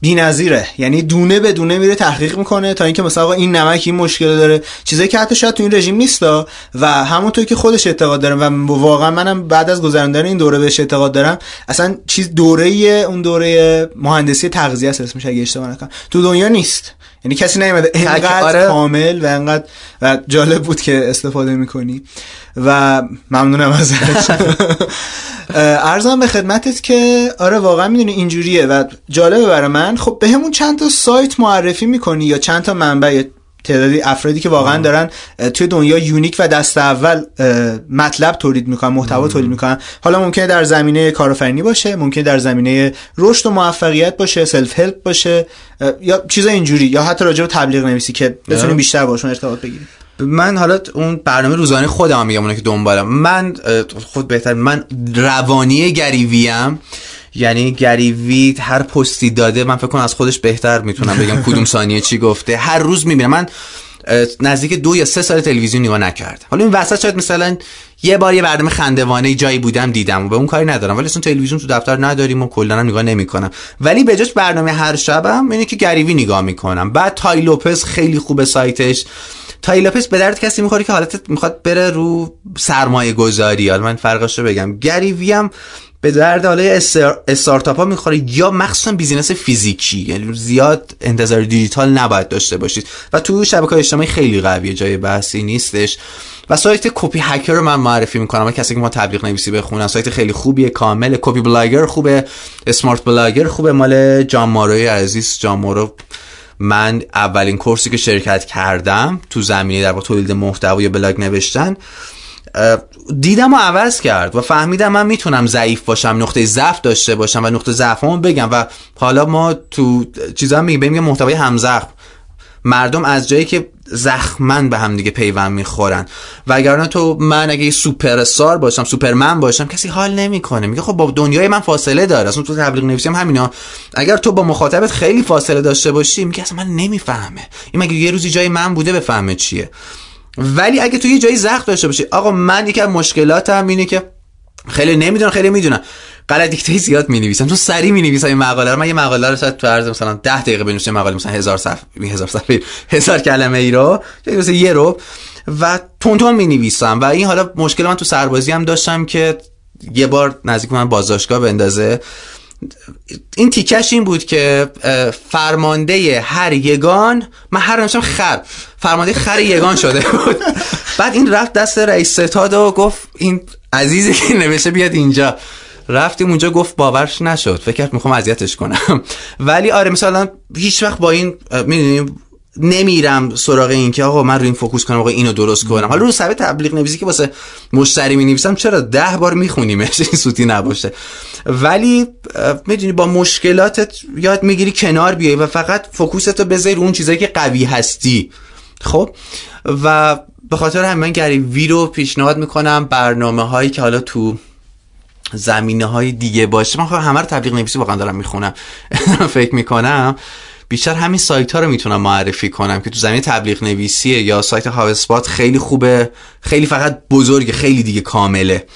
بی‌نظیره. یعنی دونه به دونه میره تحقیق می‌کنه تا اینکه مثلا این نمک این مشکل داره. چیزایی که حتی شاید تو این رژیم نیستا و همونطور که خودش اعتقاد داره و واقعا منم بعد از گذراندن این دوره بهش اعتقاد دارم اصلا چیز دوره اون دوره مهندسی تغذیه است اسمش اگه اشتباه نکنم. تو دنیا نیست. یعنی کسی نیومده اینقدر آره. کامل و اینقدر و جالب بود که استفاده می‌کنی. و ممنونم ازش عرضم به خدمتت که آره واقعا می‌دونی اینجوریه و جالبه برای من. خب به همون چند تا سایت معرفی می‌کنی یا چند تا منبع تعدادی افرادی که واقعا دارن توی دنیا unique و دست اول مطلب تولید می‌کنن محتوا تولید می‌کنن. حالا ممکنه در زمینه کارآفرینی باشه ممکنه در زمینه رشد و موفقیت باشه self-help باشه یا چیزا اینجوری یا حتی راجع به تبلیغ نویسی که بتونیم بیشتر باشون ارتباط بگیریم. من حالا اون برنامه روزانه خودم میگم اونه که دنبالم. من خود بهتر من روانی گریویم. یعنی گریوی هر پستی داده من فکر کنم از خودش بهتر می‌تونم بگم کدوم ثانیه چی گفته. هر روز می‌بینم. من نزدیک دو یا سه سال تلویزیون نگاه نکردم حالا این وسط شاید مثلا یه بار یه برنامه خندوانه جایی بودم دیدم و به اون کاری ندارم. ولی اصلا تلویزیون تو دفتر نداریم و کلا نگاه نمی‌کنم. ولی به جاش برنامه هر شبم اینه که گریوی نگاه می‌کنم. بعد تای لوپز خیلی خوبه سایتش. تای لوپز به درد کسی می‌خوره که حالت می‌خواد بره رو سرمایه گذاری حالا من فرقش رو بگم. گری وی هم به درد حالا استارتاپ ها می‌خوره. یا مخصوصا business فیزیکی. یعنی زیاد انتظار دیجیتال نباید داشته باشید. و تو شبکه اجتماعی خیلی قویه. جای بحثی نیستش. و سایت Copy Hacker رو من معرفی می‌کنم. کسی که ما تبلیغ نویسی بخونن سایت خیلی خوبیه کامل. Copyblogger خوبه. Smart Blogger خوبه. مال جان مارو عزیز. جان مارو من اولین course ی که شرکت کردم تو زمینه در تولید محتوا یا بلاگ نوشتن. دیدمو عوض کرد و فهمیدم من می‌تونم ضعیف باشم نقطه ضعف داشته باشم و نقطه ضعفمو بگم و حالا ما تو چیزا میگیم محتوای هم‌زخم مردم از جایی که زخمن به هم دیگه پیوند می‌خورن. و اگر تو من اگه سوپر استار باشم سوپرمن باشم کسی حال نمی‌کنه. میگه خب با دنیای من فاصله داره. اصلا تو تبلیغ نویسی هم همینا اگر تو با مخاطبت خیلی فاصله داشته باشی میگه اصلا من نمی‌فهمه. این مگه یه روزی جای من بوده بفهمه چیه؟ ولی اگه تو یه جایی زخم داشته باشی آقا من یکی از مشکلاتم اینه که خیلی نمی‌دونم خیلی می‌دونم. غلط دیکته زیاد می نویسم تو سری می نویسم این مقاله رو. من یه مقاله رو شاید تو عرض مثلا 10 دقیقه بنویسم مقاله مثلا هزار صفحه هزار صفحه هزار کلمه ای رو. مثلا یه رو. و تون تون می نویسم و این حالا مشکل من تو سربازی هم داشتم که یه بار نزدیک من بازداشتگاه بندازه. این تیکش این بود که فرمانده هر یگان من هر نمیشم خر فرمانده خر یگان شده بود. بعد این رفت دست رئیس ستاد و گفت این عزیزی که نوشته بیاد اینجا. رفتیم اونجا گفت باورش نشد فکر کرد می‌خوام اذیتش کنم. ولی آره مثلا هیچ وقت با این می‌دونیم نمیرم سراغ این که آقا من رو این فوکوس کنم آقا اینو درست کنم. حالا رو صفحه تبلیغ نویسی که واسه مشتری می نویسم چرا ده بار میخونیمش؟ این سوتی نباشه. ولی می‌دونی با مشکلاتت یاد می‌گیری کنار بیای و فقط فوکوستو بذاری رو اون چیزایی که قوی هستی. خب؟ و به خاطر همین من گری وی رو پیشنهاد می‌کنم برنامه هایی که حالا تو زمینه های دیگه باشه. من همه رو تبلیغ نویسی واقعا دارم می‌خونم. فکر می‌کنم. بیشتر همین سایت ها رو می‌تونم معرفی کنم که تو زمینه تبلیغ نویسیه یا سایت هاوسپات خیلی خوبه خیلی فقط بزرگه خیلی دیگه کامله.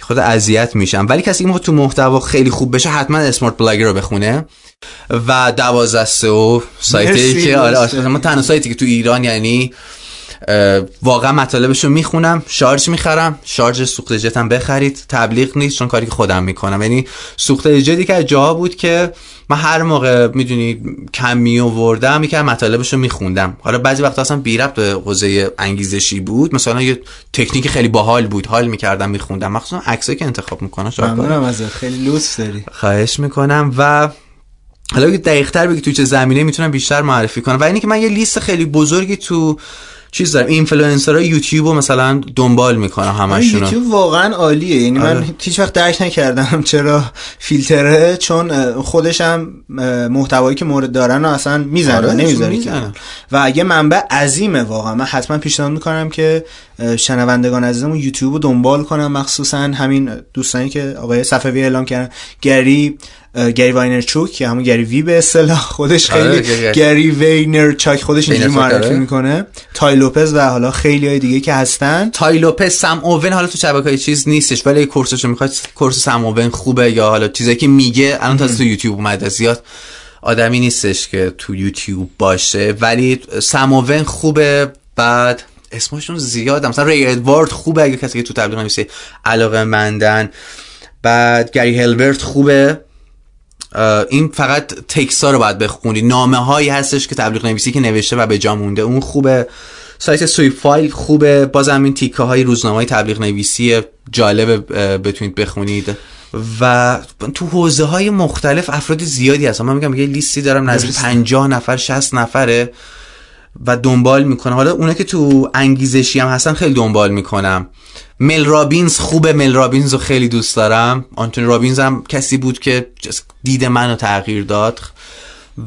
خود اذیت میشم. ولی کسی این تو محتوا خیلی خوب بشه حتما اسمارت بلاگر رو بخونه. و دوازده و سایتی که آره ما تنها سایتی که تو ایران یعنی واقعا مطالبش رو می‌خونم شارژ می‌خرم شارژ سوخت جتم بخرید. تبلیغ نیست چون کاری که خودم می‌کنم. یعنی سوخت جدی که جا بود که من هر موقع می‌دونی کمی آوردم یکی مطالبش رو میخوندم. حالا بعضی وقتا اصلا بی ربط به حوزه انگیزشی بود. مثلا یه تکنیک خیلی باحال بود. حال می‌کردم میخوندم. مخصوصا عکسایی که انتخاب می‌کنم. ممنونم ازت. خیلی لطف داری. خواهش می‌کنم. و حالا دقیق تر بگی تو چه زمینه می‌تونم بیشتر معرفی کنم. و اینی که من یه لیست خیلی بزرگی تو چیز دارم اینفلوئنسرها یوتیوب رو مثلا دنبال می‌کنم همشون یوتیوب واقعا عالیه. یعنی من آره. هیچ وقت درک نکردم چرا فیلتره چون خودش هم محتوایی که مورد دارن رو اصلا می‌زنه آره نمی‌ذاره و اگه منبع عظیمه واقعا. من حتما پیشنهاد می‌کنم که شنوندگان عزیزمون یوتیوب رو دنبال کنم مخصوصا همین دوستانی که آقای صفوی اعلام کردن. گری گری واینرچاک که همون گری وی به اصطلاح خودش آره، خیلی گری وینر. چاک خودش اینجوری معرفی آره. می‌کنه. تای لوپز و حالا خیلی های دیگه که هستن. تای لوپز سم اوون حالا تو شبکه چیز نیستش ولی course شو می‌خواد course سم اوون خوبه یا حالا چیزایی که میگه الان تا تو یوتیوب اومده زیاد آدمی نیستش که تو یوتیوب باشه ولی سم اوون خوبه. بعد اسمشون زیاد مثلا ری ادوارد خوبه اگه کسی که تو تبلیغ نویسی علاقه مندن. بعد گری هلبرت خوبه. این فقط تکسا رو باید بخونی نامه هایی هستش که تبلیغ نویسی که نوشته و به جا مونده. اون خوبه. سایت سوی فایل خوبه. بازم این تیکه های روزنامه های تبلیغ نویسی جالب بتونید بخونید. و تو حوزه های مختلف افراد زیادی هست من میگم یه لیستی دارم نزدیک 50 نفر 60 نفره و دنبال می‌کنم. حالا اونه که تو انگیزشی هم هستن خیلی دنبال می‌کنم. مل رابینز خوبه مل رابینز رو خیلی دوست دارم. آنتونی رابینز هم کسی بود که دید منو تغییر داد.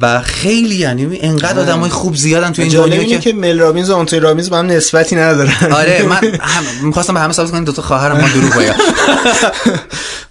و خیلی یعنی انقدر آدم های خوب زیادن تو این دنیا که که مل رابینز و آنتونی رابینز با هم نسبتی ندارن. آره من هم... می‌خواستم به همه ثابت کنم دو تا خواهرم ما دروغ بگم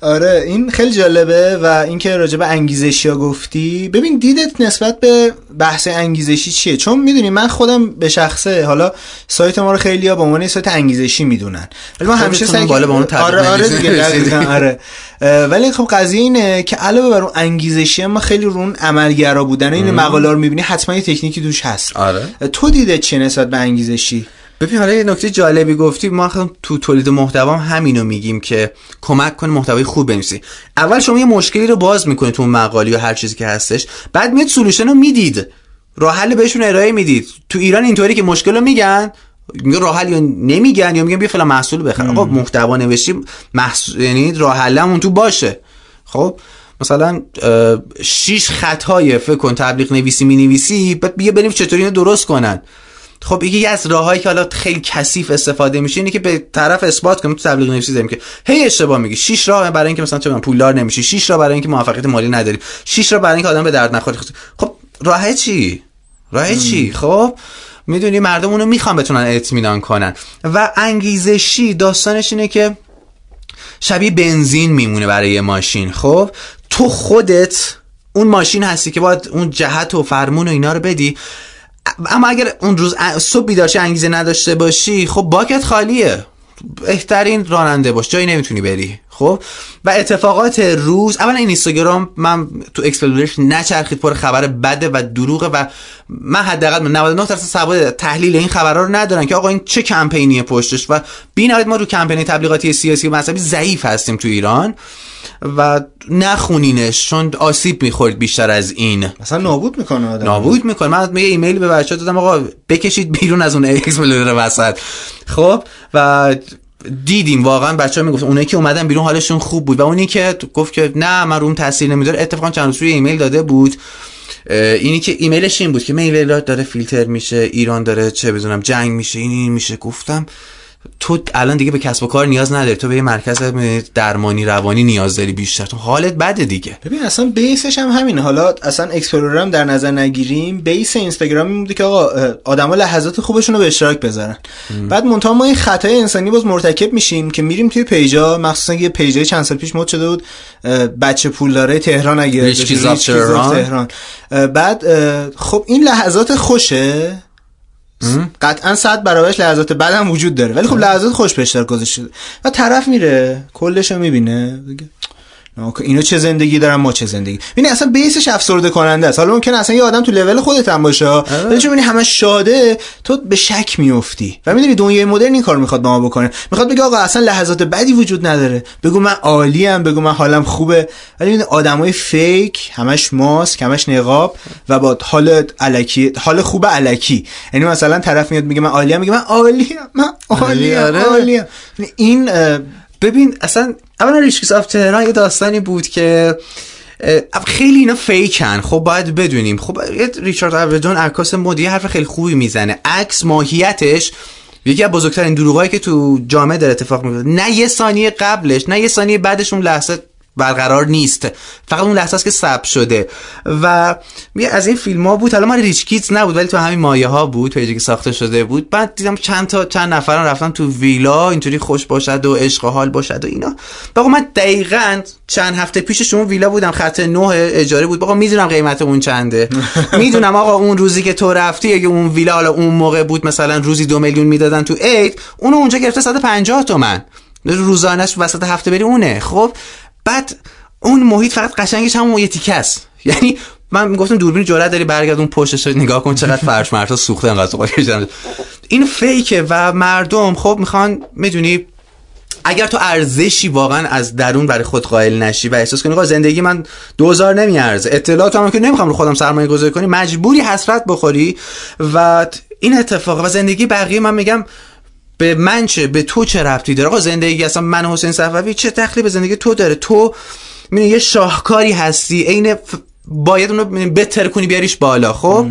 آره این خیلی جالبه و اینکه راجع به انگیزشی ها گفتی. ببین دیدت نسبت به بحث انگیزشی چیه؟ چون می‌دونی من خودم به شخصه حالا سایت ما رو خیلی ها به عنوان سایت انگیزشی می‌دونن. ولی ما همیشه سعی بالا به اون آره آره دیگه آره. ولی خب قضیه اینه که علاوه بر اون انگیزشی ما خیلی رون عملگرا بودن این مقاله رو می‌بینی حتما یه تکنیکی دوش هست. آره. تو دیده چه نسبت به انگیزشی؟ ببین حالا یه نکته جالبی گفتی ما تو تولید محتوا همینو میگیم که کمک کن محتوای خوب بنویسی. اول شما یه مشکلی رو باز می‌کنید تو مقاله یا هر چیزی که هستش بعد میاد سولوشن رو می‌دید. راه حل بهشون ارائه می‌دید. تو ایران اینطوری که مشکل رو میگن میگه راه حل یا نمیگن یا میگن بیا فلان محصول بخر آقا محتوا نوشتی محصول یعنی راه حلمون تو باشه. خب مثلا شیش خطای فکر کن تبلیغ نویسی می نویسی بعد بیا بریم چطوری اینو درست کنن. خب یکی از راههایی که حالا خیلی کثیف استفاده میشه اینه که به طرف اثبات کنیم تو تبلیغ نویسی داریم که هی اشتباه میگی. شش راه برای اینکه مثلا چه پولدار نمیشی. شش راه برای اینکه موفقیت مالی نداری. شش راه برای اینکه آدم به درد نخوره. خب راه چی؟ راه چی؟ خب می‌دونی مردم اونو می‌خوان بتونن اطمینان کنن. و انگیزشی داستانش اینه که شبیه بنزین میمونه برای ماشین. خب تو خودت اون ماشین هستی که باید اون جهت و فرمون و اینا رو بدی. اما اگر اون روز صبح بیدارشی انگیزه نداشته باشی خب bucket خالیه. بهترین راننده باش. جایی نمی‌تونی بری. خب؟ و اتفاقات روز اولا این اینستاگرام من تو Explore ش نچرخید پر خبر بده و دروغه و من حداقل 99 درصد سواد تحلیل این خبرها رو ندارن که آقا این چه کمپینی پشتش؟ و بینهایت ما رو کمپینی تبلیغاتی سیاسی و مذهبی ضعیف هستیم تو ایران و نخونینش چون آسیب می‌خورد بیشتر از این. مثلا نابود می‌کنه آدم. نابود می‌کنه. من یه ایمیل به بچه دادم آقا بکشید بیرون از اون Explore وسط. خب؟ و دیدیم واقعا بچه ها می‌گفت اونایی که اومدن بیرون حالشون خوب بود و اونی که گفت که نه من روم تاثیر نمی‌ذاره اتفاقا چند روز روی ایمیل داده بود. اینی که ایمیلش این بود که میل داره فیلتر میشه ایران داره چه بدونم جنگ میشه این این میشه. گفتم تو الان دیگه به کسب و کار نیاز نداری. تو به یه مرکز درمانی روانی نیاز داری بیشتر. تو حالت بده دیگه. ببین اصلا base ش هم همینه. حالا اصلا Explore هم در نظر نگیریم. base اینستاگرام این بوده که آقا آدما لحظات خوبشون رو به اشتراک بذارن. ام. بعد منتها ما این خطای انسانی باز مرتکب میشیم که میریم توی پیجا مخصوصا یه پیجای چند سال پیش مد شده بود. بچه پولداره تهران اگه تهران. بعد خب این لحظات خوشه. قطعا صد برابرش لحظات بعدم وجود داره. ولی خب لحظات خوش اشتراک گذاشته و طرف میره. کلش رو می‌بینه. اینو چه زندگی دارن ما چه زندگی. ببین اصلا بیسش افسرده کننده است. حالا ممکن اصلا یه آدم تو لول خودت هم باشه. ولی چون همه شاده تو به شک میافتی. و می‌دونی دنیای مدرن این کار می‌خواد با ما بکنه. می‌خواد بگه آقا اصلا لحظات بدی وجود نداره. بگو من عالی ام بگو من حالم خوبه. ولی می‌دونی آدمای fake همش ماسک همش نقاب و با حال الکی حال خوب الکی یعنی مثلا طرف میاد میگه من عالی ام میگه من عالی من عالی عالی این ببین اصلا اولا Rich Kids of Tehran یه داستانی بود که خیلی اینا fake ن. خب باید بدونیم. خب ریچارد اوردون عکاس مد یه حرف خیلی خوبی می‌زنه. عکس ماهیتش یکی از بزرگترین دروغایی که تو جامعه داره اتفاق میفته. نه یه ثانیه قبلش نه یه ثانیه بعدش اون لحظه برقرار نیست. فقط اون لحظه است که ثبت شده. و از این فیلم ها بود. حالا من ریچ کیتز نبود ولی تو همین مایه ها بود پیجی که ساخته شده بود. بعد دیدم چند تا چند نفران رفتن تو ویلا اینطوری خوش باشد و عشق حال باشد و اینا. بقا من دقیقا چند هفته پیش شما ویلا بودم. خط نه اجاره بود. بقا می‌دونم قیمت اون چنده. می‌دونم آقا اون روزی که تو رفتی اگه اون ویلا حالا اون موقع بود مثلا روزی دو میلیون می‌دادن تو عید اونو اونجا گرفته 150 تومن. روزانش وسط هفته بری اونه. خب بعد اون محیط فقط قشنگش همون یه تیکه است. یعنی من می‌گفتم دوربین جرأت داری برگرد اون پشتش نگاه کن چقدر فرش مرتا سوخته انقدر این فیکه و مردم خب می‌خوان می‌دونی اگر تو ارزشی واقعا از درون برای خود قائل نشی و احساس کنی زندگی من 2000 نمیارزه اطلاعات هم که نمی‌خوام رو خودم سرمایه گذاری کنی مجبوری حسرت بخوری. و این اتفاق و زندگی بقیه من میگم به من چه به تو چه ربطی داره؟ آقا زندگی اصلا من حسین صفوی چه دخلی به زندگی تو داره؟ تو می‌بینی یه شاهکاری هستی عین باید اونو بهتر کنی بیاریش بالا خب؟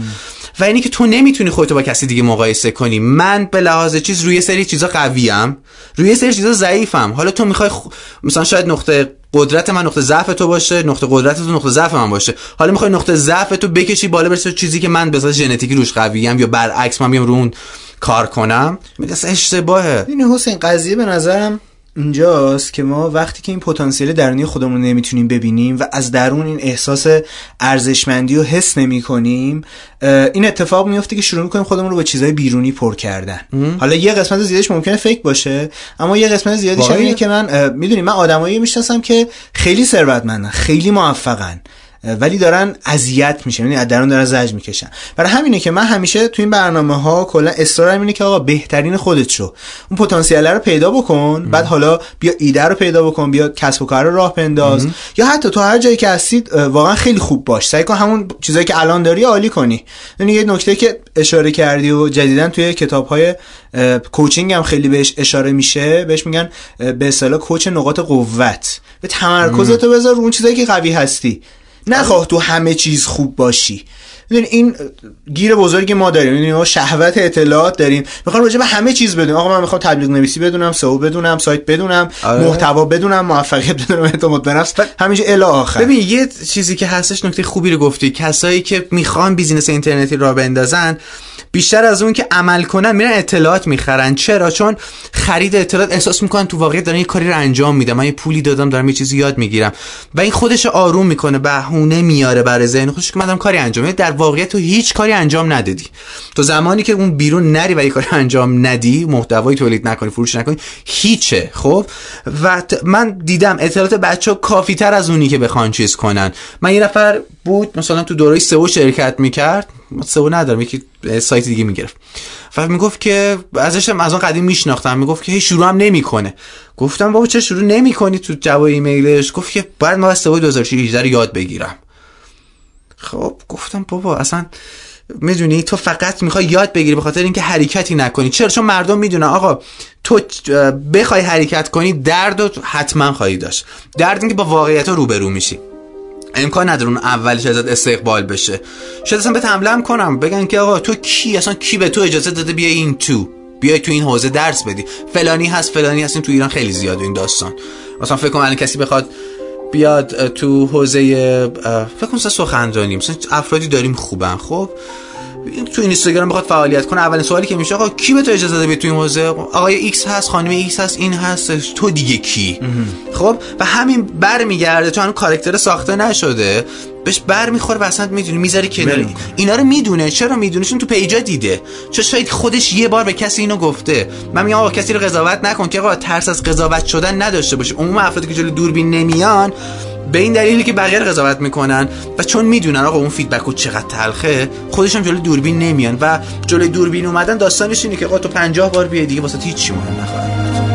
و اینی که تو نمی‌تونی خودتو با کسی دیگه مقایسه کنی. من به لحاظ چیز روی سری چیزا قویم روی سری چیزا ضعیفم. حالا تو می‌خوای خ... مثلا شاید نقطه قدرت من نقطه ضعف تو باشه نقطه قدرت تو نقطه ضعف من باشه. حالا می‌خوای نقطه ضعف تو بکشی بالا برسه چیزی که من به ژنتیکی روش قویم یا برعکس من بیام رو اون کار کنم؟ میگه اشتباهه. این حسین قضیه به نظرم اینجاست که ما وقتی که این پتانسیل درونی خودمون نمی‌تونیم ببینیم و از درون این احساس ارزشمندی رو حس نمی کنیم این اتفاق میفته که شروع می‌کنیم خودمون رو به چیزهای بیرونی پر کردن. حالا یه قسمت زیادش ممکنه فیک باشه اما یه قسمت زیادیش اینه که من می‌دونی من آدمایی می‌شناسم که خیلی ثروتمندن خیلی موفقن. ولی دارن اذیت میشن یعنی درون دارن زج می‌کشن. برای همینه که من همیشه تو این برنامه ها کلا اصرارم اینه که آقا بهترین خودت شو. اون پتانسیل رو پیدا بکن بعد حالا بیا ایده رو پیدا بکن بیا کسب و کار رو راه بنداز. یا حتی تو هر جایی که هستید واقعا خیلی خوب باش. سعی کن همون چیزایی که الان داری عالی کنی. یعنی یه نکته که اشاره کردی و جدیدا توی کتاب های کوچینگ هم خیلی بهش اشاره میشه بهش میگن به اصطلاح کوچ نقاط قوت. به تمرکزتو بذار رو اون چیزایی که قوی هستی. نخواه تو همه چیز خوب باشی. این گیر بزرگی ما داریم می‌دونی ما شهوت اطلاعات داریم. می‌خوام راجع به همه چیز بدونم. آقا من می‌خوام تبلیغ نویسی بدونم سئو بدونم سایت بدونم آره. محتوا بدونم موفقیت بدونم اعتماد به نفس. همینجا الی آخر. ببین یه چیزی که هستش نکته خوبی رو گفتی. کسایی که می‌خوان بیزینس اینترنتی را بندازن بیشتر از اون که عمل کنن میرن اطلاعات می‌خرن. چرا؟ چون خرید اطلاعات احساس می‌کنن تو واقعیت دارن یه کاری رو انجام میدم من یه پولی دادم دارم یه چیزی یاد می‌گیرم. و این خودش آروم می‌کنه بهونه میاره برای ذهن خودش که من کاری انجام در واقعیت تو هیچ کاری انجام ندادی. تو زمانی که اون بیرون نری و یه کاری انجام ندی محتوای تولید نکنی فروش نکنی هیچه. خب؟ و من دیدم اطلاعات بچه ها کافی تر از اونی که بخوان چیز کنن. من یه نفر بود مثلا تو دوره سئو شرکت می‌کرد سئو ندارم یکی سایت دیگه می‌گرفت. و می‌گفت که ازش از اون قدیم میشناختم می‌گفت که هی شروع هم نمی‌کنه. گفتم بابا چه شروع نمی‌کنی تو جواب ایمیلش؟ گفت که بعد ما سئو 2018 یاد بگیرم. خب گفتم بابا اصلا می‌دونی تو فقط می‌خوای یاد بگیری به خاطر اینکه حرکتی نکنی. چرا؟ چون مردم می‌دونن آقا تو بخوای حرکت کنی درد رو حتما خواهی داشت. درد اینکه با واقعیت رو روبرو میشی. امکان نداره اون اولش ازت استقبال بشه. شاید اصلا به حمله کنم بگن که آقا تو کی؟ اصلا کی به تو اجازه داده بیای این تو؟ بیای تو این حوزه درس بدی. فلانی هست فلانی هست این تو ایران خیلی زیاد این داستان. مثلا فکر کنم کسی بخواد بیاد تو حوزه فکر کنم سخنرانی مثلا افرادی داریم خوبن خب؟ تو اینستاگرام بخواد فعالیت کنه. اولین سوالی که میشه آقا کی به تو اجازه داده تو این حوزه آقای ایکس هست خانم ایکس هست این هست تو دیگه کی؟ خب؟ و همین برمیگرده. تو هنوز کاراکتر ساخته نشده. بهش بر می‌خوره و اصلا می‌دونی می‌ذاری کنار اینا رو می‌دونه. چرا می‌دونه؟ چون تو page ا دیده. چون شاید خودش یه بار به کسی اینو گفته. من میگم آقا کسی رو قضاوت نکن که آقا ترس از قضاوت شدن نداشته باشه. عموم افرادی که جلوی دوربین نمیان به این دلیلی که بقیه قضاوت می‌کنن و چون می‌دونن آقا اون فیدبک رو چقدر تلخه خودشون جلوی دوربین نمیان و جلوی دوربین اومدن داستانش اینه که آقا تو 50 بار بیای دیگه واسه هیچ مهم نخواهد.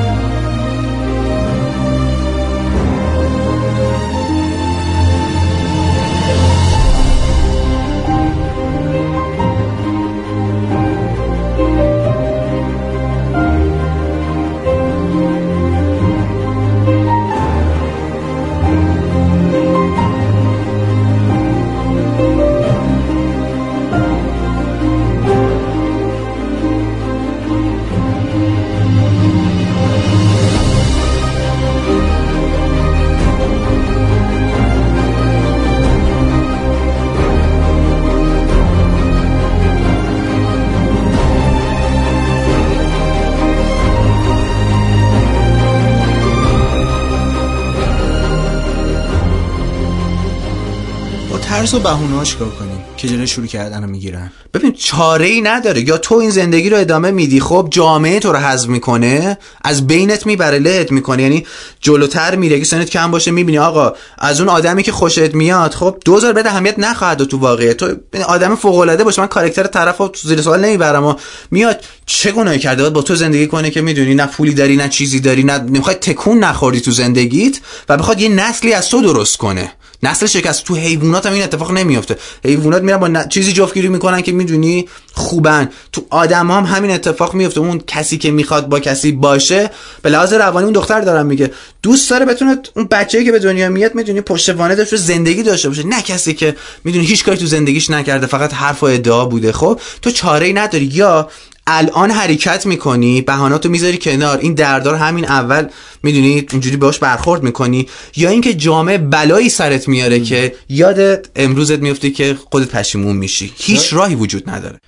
ترس و بهونه کار کنیم که جلوی شروع کردن می‌گیرن؟ ببین چاره ای نداره. یا تو این زندگی رو ادامه میدی خب جامعه تو رو حذف می‌کنه از بینت می‌بره لهت می‌کنه. یعنی جلوتر میره که سنت کم باشه می‌بینی آقا از اون آدمی که خوشت میاد خب دوزار بده اهمیت نخواهد تو واقعیت. تو آدم فوق العاده باشه. من کاراکتر طرفو تو زیر سوال نمی‌برم و میاد چه گناهی کرده؟ با تو زندگی کنه که می‌دونی نه پولی داری نه چیزی داری نه نمی‌خواد تکون نخوردی تو زندگیت و بخواد یه نسلی از تو درست کنه. نسل شکست. تو حیوانات هم این اتفاق نمیافته. حیوانات میرن با چیزی جفتگیری می‌کنن که می‌دونی خوبن. تو آدم هم همین اتفاق میفته اون کسی که می‌خواد با کسی باشه به لحاظ روانی اون دختر دارم میگه. دوست داره بتونه اون بچه‌ای که به دنیا میاد می‌دونی پشتوانه داشته زندگی داشته باشه. نه کسی که می‌دونی هیچ کاری تو زندگیش نکرده. فقط حرف و ادعا بوده. خب تو چاره ای نداری. یا الان حرکت می‌کنی بهاناتو می‌ذاری کنار این دردار همین اول می‌دونی اینجوری باش برخورد می‌کنی یا اینکه جامعه بلایی سرت میاره که یادت امروزت میفته که خودت پشیمون میشی. هیچ راهی وجود نداره.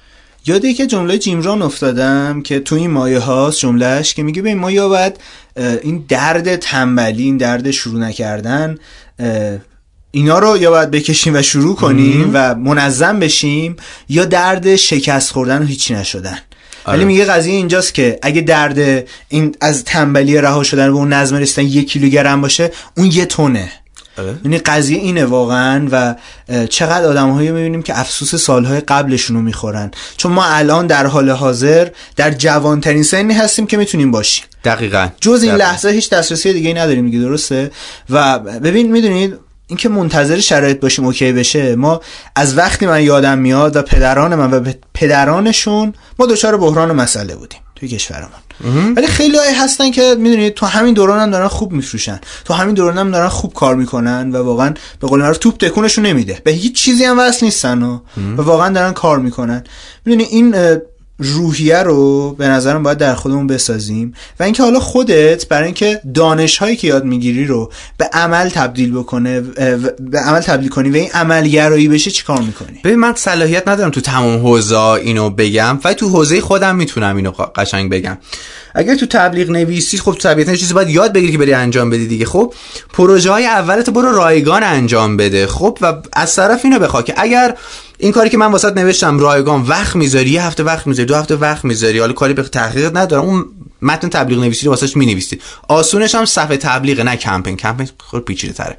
یادی که جمله جیمران افتادم که تو این مایه هاست جملهش که میگه ببین ما یا باید این درد تنبلی این درد شروع نکردن اینا رو یا باید بکشیم و شروع کنیم و منظم بشیم یا درد شکست خوردن و هیچی نشدن. ولی آره. میگه قضیه اینجاست که اگه درد این از تنبلی رها شدن و اون نظم رسیدن یک کیلوگرم باشه اون یه تونه آره. یعنی قضیه اینه واقعا و چقدر آدم هایی می‌بینیم که افسوس سالهای قبلشون رو می‌خورن. چون ما الان در حال حاضر در جوانترین سنی هستیم که می‌تونیم باشیم. دقیقا. جز این لحظه هیچ دسترسی دیگه نداریم دیگه درسته؟ و ببین می‌دونید اینکه منتظر شرایط باشیم اوکی بشه ما از وقتی من یادم میاد و پدران من و پدرانشون ما دچار بحران و مسئله بودیم توی کشورمون ولی خیلی هایی هستن که می‌دونید تو همین دوران هم دارن خوب میفروشن. تو همین دوران هم دارن خوب کار می‌کنن و واقعا به قول معروف توپ تکونشون نمیده. به هیچ چیزی هم وصل نیستن و, و واقعا دارن کار می‌کنن. می‌دونی این روحیه رو به نظرم باید در خودمون بسازیم. و اینکه حالا خودت برای اینکه دانش هایی که یاد می‌گیری رو به عمل تبدیل بکنه به عمل تبدیل کنی و این عملگرایی بشه چیکار می‌کنی؟ ببین من صلاحیت ندارم تو تمام حوزه اینو بگم ولی تو حوزه خودم می‌تونم اینو قشنگ بگم. اگر تو تبلیغ نویسی خب طبیعتا چیزی باید یاد بگیری که بری انجام بدی دیگه. خب پروژه های اولت برو رایگان انجام بده. خب و از طرف اینو بخوا که اگر این کاری که من واسط نوشتم رایگان وقت می‌ذاری یه هفته وقت می‌ذاری دو هفته وقت می‌ذاری حالا کاری به تحقیق ندارم اون متن تبلیغ نویسی رو واسش می‌نویسی آسونش هم صفحه تبلیغ نه کمپین. کمپین خود پیچیده تره.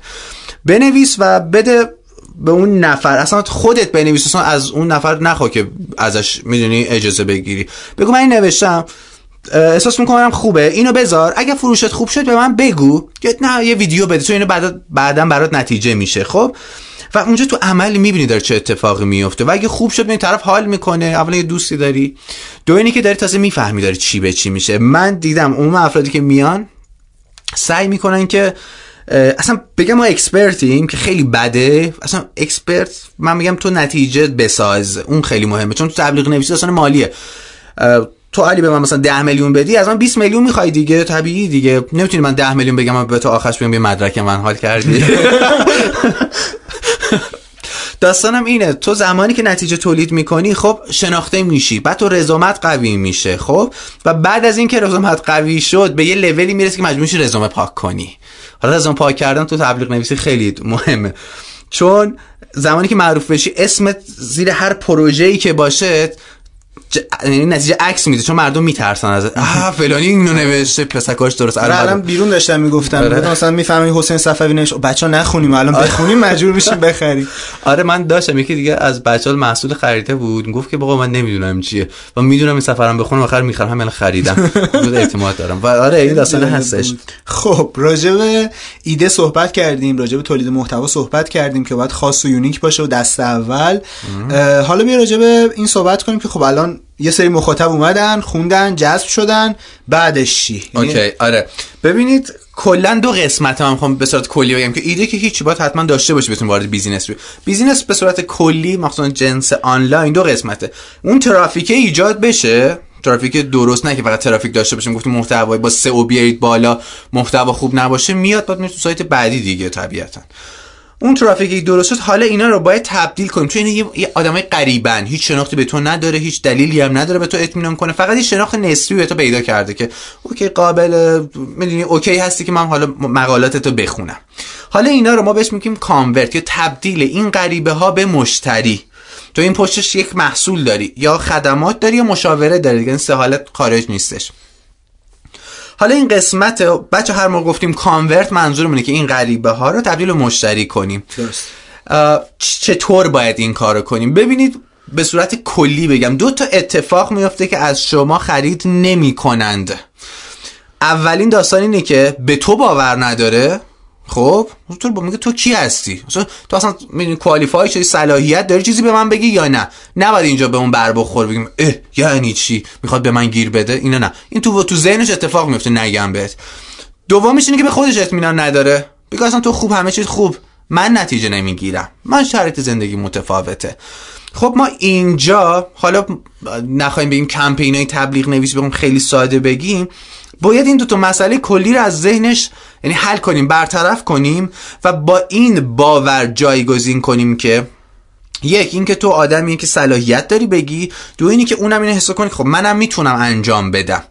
بنویس و بده به اون نفر. اصلا خودت بنویس اصلا از اون نفر نخوا که ازش می‌دونی اجازه بگیری. بگو من این نوشتم. احساس می‌کنم خوبه. اینو بذار. اگه فروشت خوب شد به من بگو. نه یه ویدیو بده. تو اینو بعد بعدا برات نتیجه میشه. خب؟ و اونجا تو عمل می‌بینی داره چه اتفاقی میفته و اگه خوب شد این طرف حال می‌کنه اولا یه دوستی داری. دو اینی که داری تازه می‌فهمی داره چی به چی میشه. من دیدم اون افرادی که میان سعی می‌کنن که اصلا بگم ما expert یم که خیلی بده. اصلا expert من میگم تو نتیجه بساز. اون خیلی مهمه. چون تو تبلیغ نویسی اصلا مالیه. تو علی به من مثلا 10 میلیون بدی از من 20 میلیون می‌خوای دیگه. طبیعی دیگه. نمی‌تونی من 10 میلیون بگم من به تو آخرش بگم یه مدرک من حال کردی. داستانم اینه تو زمانی که نتیجه تولید می‌کنی خب شناخته میشی بعد تو رزومت قوی میشه خب؟ و بعد از اینکه رزومت قوی شد به یه لولی می‌رسی که مجبور رزومه پاک کنی. حالا رزومه پاک کردن تو تبلیغ نویسی خیلی مهمه. چون زمانی که معروف بشی اسمت زیر هر پروژه‌ای که باشه یعنی نتیجه عکس میده چون مردم میترسن از آ فلانی اینو نوشته پسکاش درست. الان بیرون داشتم می‌گفتم آره. مثلا می‌فهمی حسین صفوی نوشت بچا نخونیم الان آره. بخونیم مجبور میشیم بخریم. آره من داشتم یکی دیگه از بچه‌ها محصول خریده بود گفت که بابا من نمی‌دونم چیه. و می‌دونم این سفرم بخونم آخر می‌خرم همین خریدم. بود اعتماد دارم. و آره این داستان هستش. خب راجع به ایده صحبت کردیم راجع به تولید محتوا صحبت کردیم که باید خاص و یونیک باشه و دست اول. حالا بیا راجع به این صحبت کنیم که خب الان یه سری مخاطب اومدن خوندن جذب شدن بعدش چی؟ یعنی okay آره. ببینید کلا دو قسمت من می‌خوام به صورت کلی بگم که ایده که هیچ باید حتما داشته باشه بتون وارد business رو business به صورت کلی مخصوصا business آنلاین دو قسمته. اون ترافیک ایجاد بشه. ترافیک درست نه که فقط ترافیک داشته باشیم گفتیم محتوای با سئو بیارید بالا محتوا خوب نباشه میاد بعد تو سایت بعدی دیگه طبیعتا. اون ترافیکی درست شد حالا اینا رو باید تبدیل کنیم. چون یه, یه آدمای غریبن هیچ شناختی به تو نداره هیچ دلیلی هم نداره به تو اطمینان کنه. فقط یه شناخت نسبی به تو پیدا کرده که okay قابل می‌دونی okay هستی که من حالا مقالات تو بخونم. حالا اینا رو ما بهش میگیم convert یا تبدیل این غریبه ها به مشتری. تو این پشتش یک محصول داری یا خدمات داری یا مشاوره داری. دیگه سه حالت خارج نیستش. حالا این قسمت بچه هر ما گفتیم convert منظورمونه که این غریبه ها رو تبدیل مشتری کنیم. درست. چطور باید این کارو کنیم؟ ببینید به صورت کلی بگم دو تا اتفاق میفته که از شما خرید نمی کنند اولین داستان اینه که به تو باور نداره. خب تو با میگه تو کی هستی؟ مثلا تو اصلا می‌دونی کوالیفای شدی صلاحیت داری چیزی به من بگی یا نه؟ نباید اینجا به اون بر بخور بگیم اه یعنی چی؟ می‌خواد به من گیر بده؟ اینا نه. این تو تو ذهنش اتفاق میفته نگم بهت. دومیش اینه که به خودش اطمینان نداره. بگه اصلا تو خوب همه چیز خوب. من نتیجه نمی‌گیرم. من شرایط زندگی متفاوته. خب ما اینجا حالا نخواهیم بگیم کمپین های تبلیغ نویس بگیم خیلی ساده بگیم. باید این دو تا مسئله کلی رو از ذهنش یعنی حل کنیم برطرف کنیم و با این باور جایگزین کنیم که یک اینکه تو آدمی که صلاحیت داری بگی. دو اینی که اونم اینو حس کنی خب منم می‌تونم انجام بدم.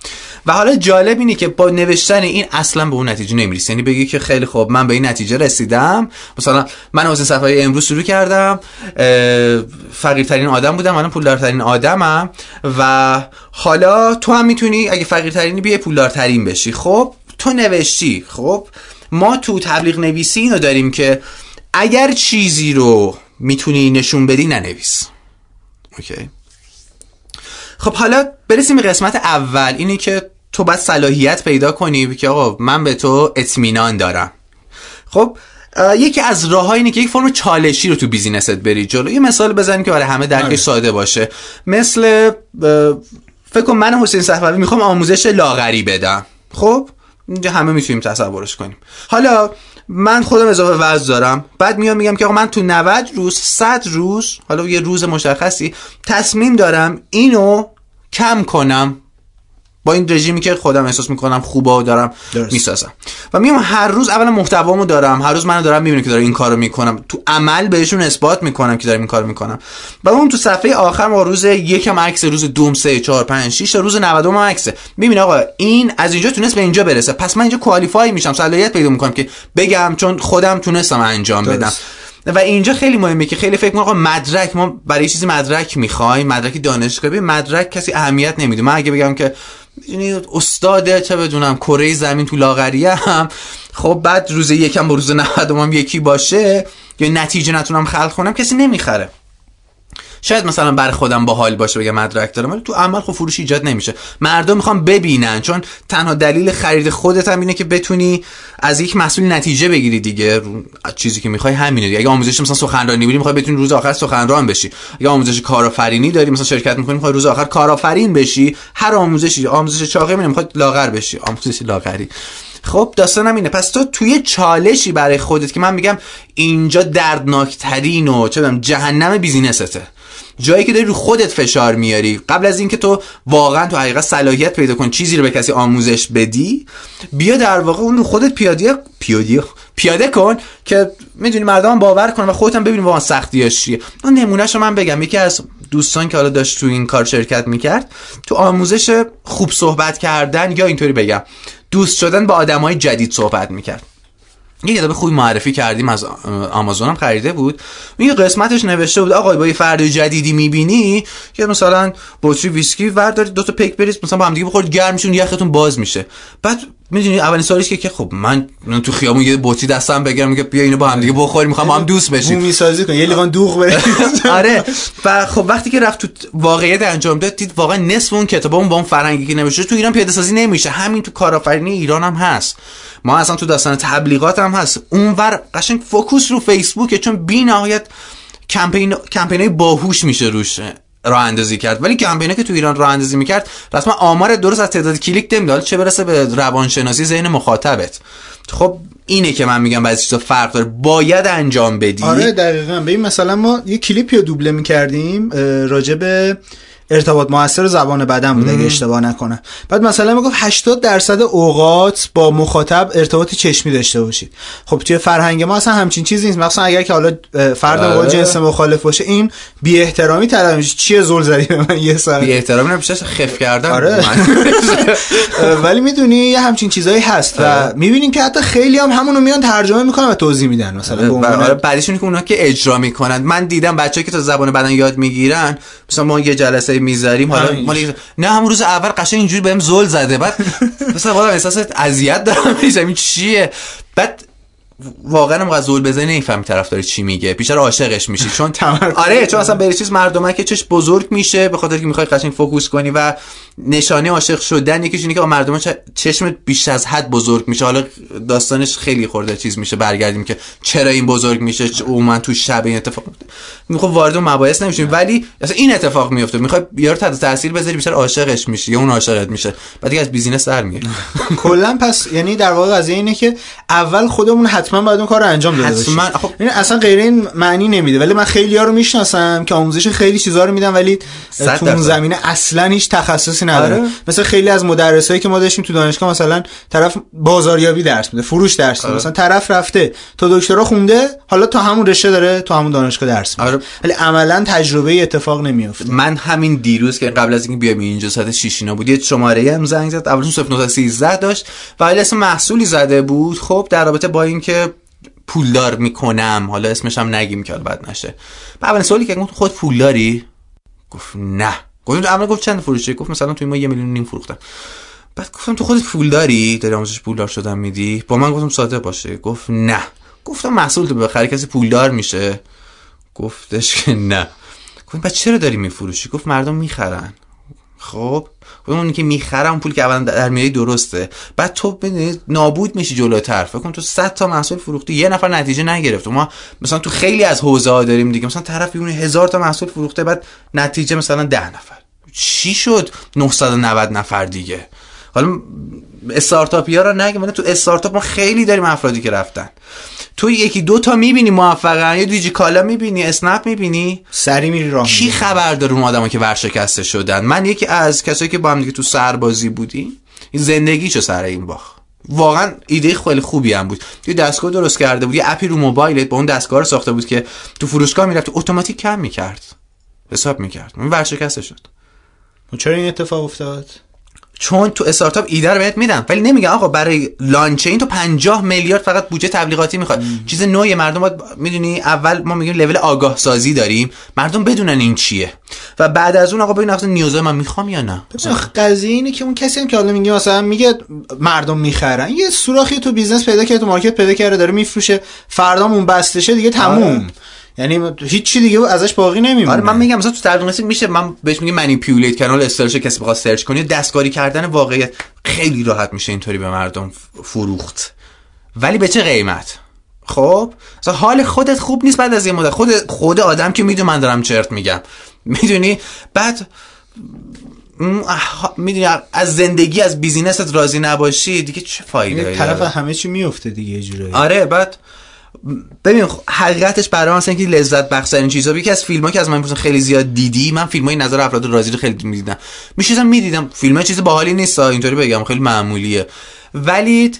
و حالا جالب اینه که با نوشتن این اصلا به اون نتیجه نمی‌رسی. یعنی بگی که خیلی خوب من به این نتیجه رسیدم. مثلا من حسین صفایی امروز شروع کردم. فقیرترین آدم بودم. الان پولدارترین آدمم. و حالا تو هم می‌تونی اگه فقیرترینی بیای پولدارترین بشی. خب تو نوشتی. خب ما تو تبلیغ نویسی اینو داریم که اگر چیزی رو می‌تونی نشون بدی؟ ننویس. اوکی. خب حالا برسیم به قسمت اول اینه که تو باید صلاحیت پیدا کنی که آقا من به تو اطمینان دارم. خب یکی از راه اینه که یک فرم چالشی رو تو بیزینست بری جلو. یه مثال بزنیم که برای همه درکش آره. ساده باشه. مثل فکر کن من حسین صفوی می‌خوام آموزش لاغری بدم. خب اینجا همه می‌تونیم تصورش کنیم. حالا من خودم اضافه وزن دارم. بعد میام میگم که آقا من تو 90 روز 100 روز حالا یه روز مشخصی تصمیم دارم اینو کم کنم. با این رژیمی که خودم احساس می‌کنم خوبه و دارم می‌سازم. و میام هر روز اولا محتوامو دارم. هر روز منو دارم می‌بینم که دارم این کارو می‌کنم. تو عمل بهشون اثبات می‌کنم که دارم این کارو می‌کنم. و اون تو صفحه آخر ما روز یکم عکس روز دوم سه چهار پنج 6 روز 90 هم عکسه. ببین آقا این از اینجا تونست به اینجا برسه. پس من اینجا کوالیفای میشم. صلاحیت پیدا می‌کنم که بگم چون خودم تونستم انجام بدم. و اینجا خیلی مهمه که خیلی فکر آقا مدرک ما برای چیزی مدرک می‌خوایم. مدرک دانشگاهی مدرک کسی اهمیت نمیده. من اگه بگم که یعنی استاد چه بدونم کره زمین تو لاغریه هم. خب بعد روز یکم با روز 90 هم یکی باشه یا نتیجه نتونم خلق کنم کسی نمی‌خره. شاید مثلا بر خودم با حال باشه بگم مدرک دارم ولی تو عمل خب فروش ایجاد نمیشه. مردم می‌خوان ببینن چون تنها دلیل خرید خودت هم اینه که بتونی از یک مسئول نتیجه بگیری دیگه. چیزی که می‌خوای همینه دیگه. اگه آموزش مثلا سخنرانی بودی می‌خوای بتونی روز آخر سخنران بشی. اگه آموزش کارآفرینی داری مثلا شرکت می‌کنی می‌خوای روز آخر کارآفرین بشی. هر آموزشی آموزش چاقی می‌خوای لاغر بشی. آموزش لاغری. خب داستانم اینه. پس تو توی چالشی برای خودت که من میگم اینجا دردناکترین و چه جهنم بیزینسته جایی که داری رو خودت فشار میاری. قبل از اینکه تو واقعا تو حقیقت صلاحیت پیدا کن چیزی رو به کسی آموزش بدی بیا در واقع اون رو خودت پیاده پیاده پیاده کن که می‌دونی مردم باور کنن و خودت هم ببینی واقعا سختیاش چیه. اون نمونهش رو من بگم. یکی از دوستان که حالا داشت تو این کار شرکت می‌کرد تو آموزش خوب صحبت کردن یا اینطوری بگم دوست شدن با آدمای جدید صحبت می‌کرد. یه کتاب خوبی معرفی کردیم از آمازون هم خریده بود. یه قسمتش نوشته بود آقای با یه فرد جدیدی می‌بینی که مثلا بطری ویسکی وردارید دو تا بریز مثلا با هم دیگه بخورید گرم میشون یختون باز میشه. بعد می‌دونی اولین سوالیش که که خب من تو خیابون یه بطری دستم بگیرم میگه بیا اینو با هم دیگه بخوریم می‌خوام هم دوست بشیم. می‌سازی کن یه لیوان دوغ بره آره و خب وقتی که رفت تو واقعیت انجام داد دید واقعا نصف اون کتاب اون با اون فرنگی که نمیشه تو ایران پیاده سازی نمیشه. همین تو کارآفرینی ایران هم هست. ما اصلا تو داستان تبلیغات هم هست. اونور قشنگ focus رو فیسبوکه چون بی نهایت campaign campaign‌ای باهوش میشه روش. راه اندازی کرد. ولی کمپینه که تو ایران راه اندازی می‌کرد رسما آمار درست از تعداد کلیک نمی‌داد چه برسه به روانشناسی ذهن مخاطبت. خب اینه که من میگم بعضی چیزا فرق داره. باید انجام بدی؟ آره دقیقا. ببین مثلا ما یه کلیپی رو دوبله می‌کردیم راجع به ارتباط موثر زبان بدن بود اگه اشتباه نکنه بعد مثلا می‌گفت 80 درصد اوقات با مخاطب ارتباط چشمی داشته باشید. خب توی فرهنگ ما اصلا همچین چیزی نیست. مثلا اگر که حالا فرد با آره. جنس مخالف باشه این بی احترامی تلقی میشه. چیه زل زدی به من یه سر بی احترامی نمیشه خف کردن آره. ولی می‌دونی یه همچین چیزایی هست و آره. می‌بینیم که حتی خیلی هم همونو میان ترجمه می‌کنن و توضیح میدن مثلا آره بعدش که اونا که اجرا می‌کنن. من دیدم بچه‌ای که تا زبان بدن یاد می‌گیرن مثلا ما یه جلسه می‌ذاریم حالا مالی نه همون روز اول قشنگ اینجوری بهم زل زده. بعد مثلا واقعا احساس اذیت دارم. میشم این چیه؟ بعد واقعا هم زل بزنی نمی‌فهمی طرف داره چی میگه. بیشتر عاشقش میشی. چون آره چون اصلا به چیز مردمه که چش بزرگ میشه به خاطر که می‌خوای قشنگ focus کنی و نشانه عاشق شدن یکیش اینه که مردمک چشم بیش از حد بزرگ میشه. حالا داستانش خیلی خورده چیز میشه. برگردیم که چرا این بزرگ میشه؟ من تو شب این اتفاق می‌خوام وارد اون مباحث نمیشیم. ولی اصلا این اتفاق میفته می‌خوای یارو تحت تاثیر بذاری بیشتر عاشقش میشه یا اون عاشقت میشه. بعد دیگه از business در میاد کلا پس یعنی در واقع قضیه اینه که اول خودمون حتما باید اون کار رو انجام داده باشیم. خب. یعنی اصلا غیر این معنی نمیده. ولی من خیلی ها رو می‌شناسم که آموزش خیلی چیزا رو میدن ولی تو اون زمینه اصلا هیچ تخصصی نداره. آره. مثلا خیلی از مدرسایی که ما داشتیم تو دانشگاه مثلا طرف بازاریابی درس میده فروش درس میده. آره. مثلا طرف رفته تا دکترا خونده حالا تا همون رشته داره تو همون دانشگاه درس میده. آره. ولی عملا تجربه اتفاق نمیافته. من همین دیروز که قبل از اینکه بیام اینجا ساعت 6 اینا بود یه شماره هم زنگ زد اولش 0913 داشت و اسم محصولی زده بود. خب در رابطه با اینکه پولدار می‌کنم حالا اسمش هم نگیم که بعد نشه. اولین سوالی که گفت خود پولداری؟ گفت نه. گفتم اول گفت چند فروشه گفت مثلا توی ما یه میلیون نیم فروختم بعد گفتم تو خودت پول داری؟ داری آموزش پولدار شدن میدی؟ با من گفتم ساده باشه. گفت نه. گفتم محصول تو بخری کسی پولدار میشه. گفتش که نه. گفتم بعد چرا داری میفروشی؟ گفت مردم می‌خرن. خب. اون که می‌خرم پول که اولا در میای درسته. بعد تو نابود میشی جلوتر. فکر کن تو 100 تا محصول فروختی یه نفر نتیجه نگرفت ما مثلا تو خیلی از حوزه ها داریم دیگه. مثلا طرف اون هزار تا محصول فروخته بعد نتیجه مثلا ده نفر. چی شد 990 نفر دیگه؟ حالا استارتاپی ها رو نگه تو استارتاپ ما خیلی داریم افرادی که رفتن. تو یکی دو تا می‌بینی موفقن یا دیجی کالا می‌بینی اسنپ می‌بینی. سری میری راه کی خبر داره اون آدما که ورشکسته شدن؟ من یکی از کسایی که با هم دیگه تو سربازی بودیم زندگیشو سر این باخ واقعا ایده خیلی خوبی هم بود. یه دستگاه درست کرده بود یه اپی رو موبایلت با اون دستگاه رو ساخته بود که تو فروشگاه می‌رفت اتوماتیک کم می‌کرد. حساب می‌کرد. اون ورشکسته شد. چرا این اتفاق افتاد؟ چون تو استارتاپ ایده رو بهت میدم ولی نمیگن آقا برای لانچ این تو 50 میلیارد فقط بودجه تبلیغاتی می‌خواد. چیز نوعی مردم باید می‌دونی اول ما میگیم لول آگاه سازی داریم. مردم بدونن این چیه. و بعد از اون آقا ببین اصلا نیازه من می‌خوام یا نه؟ قضیه اینه که اون کسی هم که حالا میگه مثلا میگه مردم می‌خرن یه سوراخی تو business پیدا کرده تو market پیدا کرده داره میفروشه فردا اون بسته دیگه تموم. آره. یعنی هیچی دیگه ازش باقی نمیمونه. آره من میگم مثلا تو ترجمه میشه من بهش میگم manipulate کانال استرش کسی بخواد سرچ کنه دستکاری کردن واقعیت خیلی راحت میشه اینطوری به مردم فروخت. ولی به چه قیمت؟ خب مثلا حال خودت خوب نیست بعد از یه مدت. خود خود آدم که می‌دونه من دارم چرت میگم. می‌دونی؟ بعد می‌دونی از زندگی از بیزینست راضی نباشی دیگه چه فایده طرف همه چی میفته دیگه جورایی. آره بعد ببین حقیقتش برای من اینکه لذت بخش این چیزا یکی از فیلم که از من خیلی زیاد دیدی من فیلم های نظر افراد راضی رو خیلی می‌دیدم. میشیدم می‌دیدم. فیلم های چیز باحالی نیست اینطوری بگم خیلی معمولیه. ولی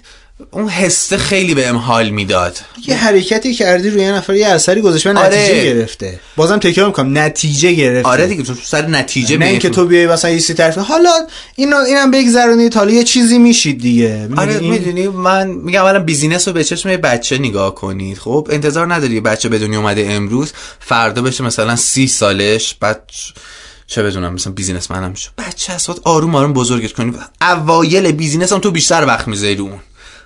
اون حسه خیلی بهم حال می‌داد. یه حرکتی کردی روی نفر یه اثری گذاشت و آره. نتیجه گرفته. بازم تکرار می‌کنم نتیجه گرفته. آره دیگه تو سر نتیجه نه اینکه تو. بیای مثلا یه طرف حالا اینو اینم بگذرونید حالا یه چیزی میشید دیگه. آره می‌دونی؟ من میگم اولا business رو به چشم بچه نگاه کنید. خب انتظار نداری بچه به دنیا اومده امروز فردا بشه مثلا سی سالش بعد چه بدونم مثلا business منم شد بچه اسات آروم آروم بزرگش کنی اوایل بیزینس هم تو بیشتر وقت می‌ذاری اون.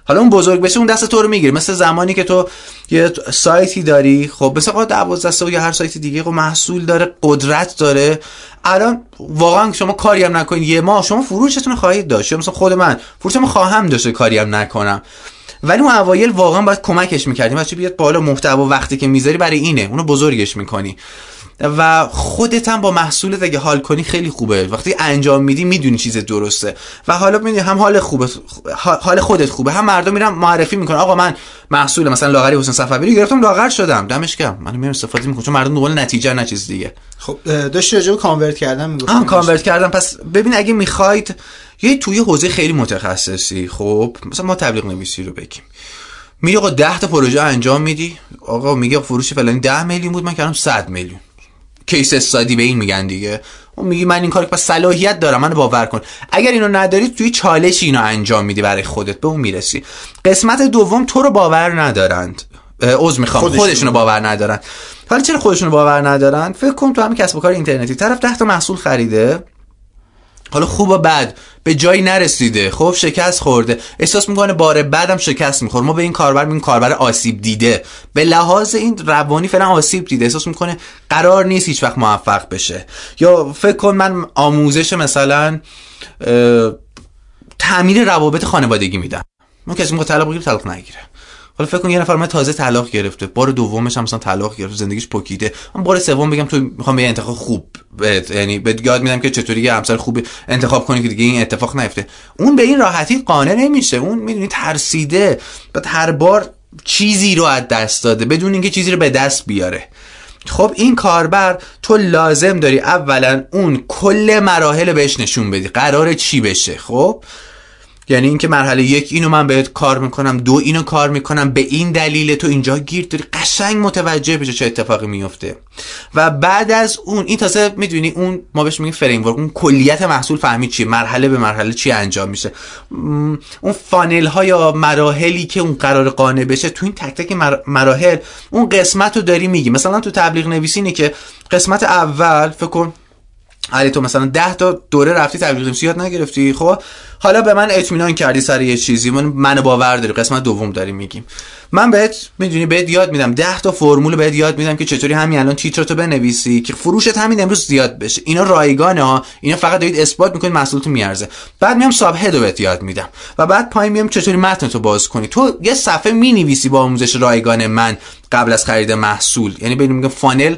حالا اون بزرگ بشه اون دست تو رو می‌گیره. مثل زمانی که تو یه سایتی داری خب مثل قا 12 یا هر سایتی دیگه خب محصول داره قدرت داره. الان واقعا شما کاری هم نکنید. یه ماه شما فروشتون خواهید داشت. مثلا خود من فروشم خواهم داشته کاری هم نکنم. ولی اون اوایل واقعا باید کمکش می‌کردیم. بچه بیاد بالا محتوا وقتی که می‌ذاری برای اینه. اونو بزرگش می‌کنی. و خودت هم با محصولت اگه حال کنی خیلی خوبه. وقتی انجام میدی می‌دونی چیز درسته. و حالا می‌دونی هم حال خوبه حال خودت خوبه. هم مردم میرن معرفی می‌کنن. آقا من محصول مثلا لاغری حسین صفوی رو گرفتم لاغر شدم. دمش گرم. من میرم استفاده می‌کنم چون مردم دنبال نتیجه نه چیز دیگه. خب داشتی راجع کانورت کردن می‌گفتم آها کانورت کردن. پس ببین اگه می‌خواید یه توی حوزه خیلی متخصصی خب مثلا ما تبلیغ نویسی رو بگیم. میگه آقا 10 تا پروژه انجام میدی. آقا میگه فروش فلانی 10 میلیون بود. من کردم 100 میلیون. کیس استادی به این میگن دیگه. اون میگی من این کار پس صلاحیت دارم من باور کن. اگر اینو نداری توی چالش اینو انجام میدی برای خودت به اون می‌رسی. قسمت دوم تو رو باور ندارند. عذر می‌خوام. خودشون. خودشونو باور ندارن حالا چرا خودشونو باور ندارن فکر کن تو همین کسب و کار اینترنتی. طرف 10 تا محصول خریده. حالا خوب و بد به جایی نرسیده. خب شکست خورده. احساس می‌کنه بار بعدم شکست می‌خوره. ما به این کاربر این کاربر آسیب دیده. به لحاظ این روانی فعلا آسیب دیده. احساس می‌کنه قرار نیست هیچ وقت موفق بشه. یا فکر کن من آموزش مثلا تعمیر روابط خانوادگی میدم. من کسی طلاق بگیره طلاق نگیره. حالا فکر کن یه نفر من تازه طلاق گرفته. بار دومش هم مثلا طلاق گرفته زندگیش پکیده. من بار سوم بگم تو می‌خوام به انتخاب خوب بهت یعنی بهت یاد میدم که چطوری یه همسر خوب انتخاب کنی که دیگه این اتفاق نیفته. اون به این راحتی قانع نمیشه. اون می‌دونی ترسیده. بعد هر بار چیزی رو از دست داده بدون اینکه چیزی رو به دست بیاره. خب این کاربر تو لازم داری اولا اون کل مراحل بهش نشون بدی. قرار چی بشه؟ خب یعنی اینکه مرحله یک اینو من بهت کار می‌کنم دو اینو کار می‌کنم به این دلیل تو اینجا گیر داری. قشنگ متوجه بشه چه اتفاقی میفته و بعد از اون این تازه می‌دونی اون ما بهش میگیم فریم اون کلیت محصول فهمید چیه مرحله به مرحله چی انجام میشه. اون فانل ها یا مراحلی که اون قرار قانع بشه تو این تک تک مراحل اون قسمت رو داری میگی. مثلا تو تبلیغ نویسی که قسمت اول فکر کن علی تو مثلا 10 تا دوره رفتی تبلیغ نویسی یاد نگرفتی. خب حالا به من اطمینان کردی سر یه چیزی. من من باور داری. قسمت دوم داریم میگیم. من بهت می‌دونی بهت یاد میدم. 10 تا فرمول بهت یاد میدم که چطوری همین الان تیترتو بنویسی که فروشت همین امروز زیاد بشه. اینا رایگانه ها. اینا فقط دارید اثبات می‌کنید محصولتون میارزه. بعد میام ساب هدو بهت یاد میدم. و بعد پایین میام چطوری متنتو باز کنی. تو یه صفحه می‌نویسی با آموزش رایگان من قبل از خرید محصول. یعنی ببین میگم فانل.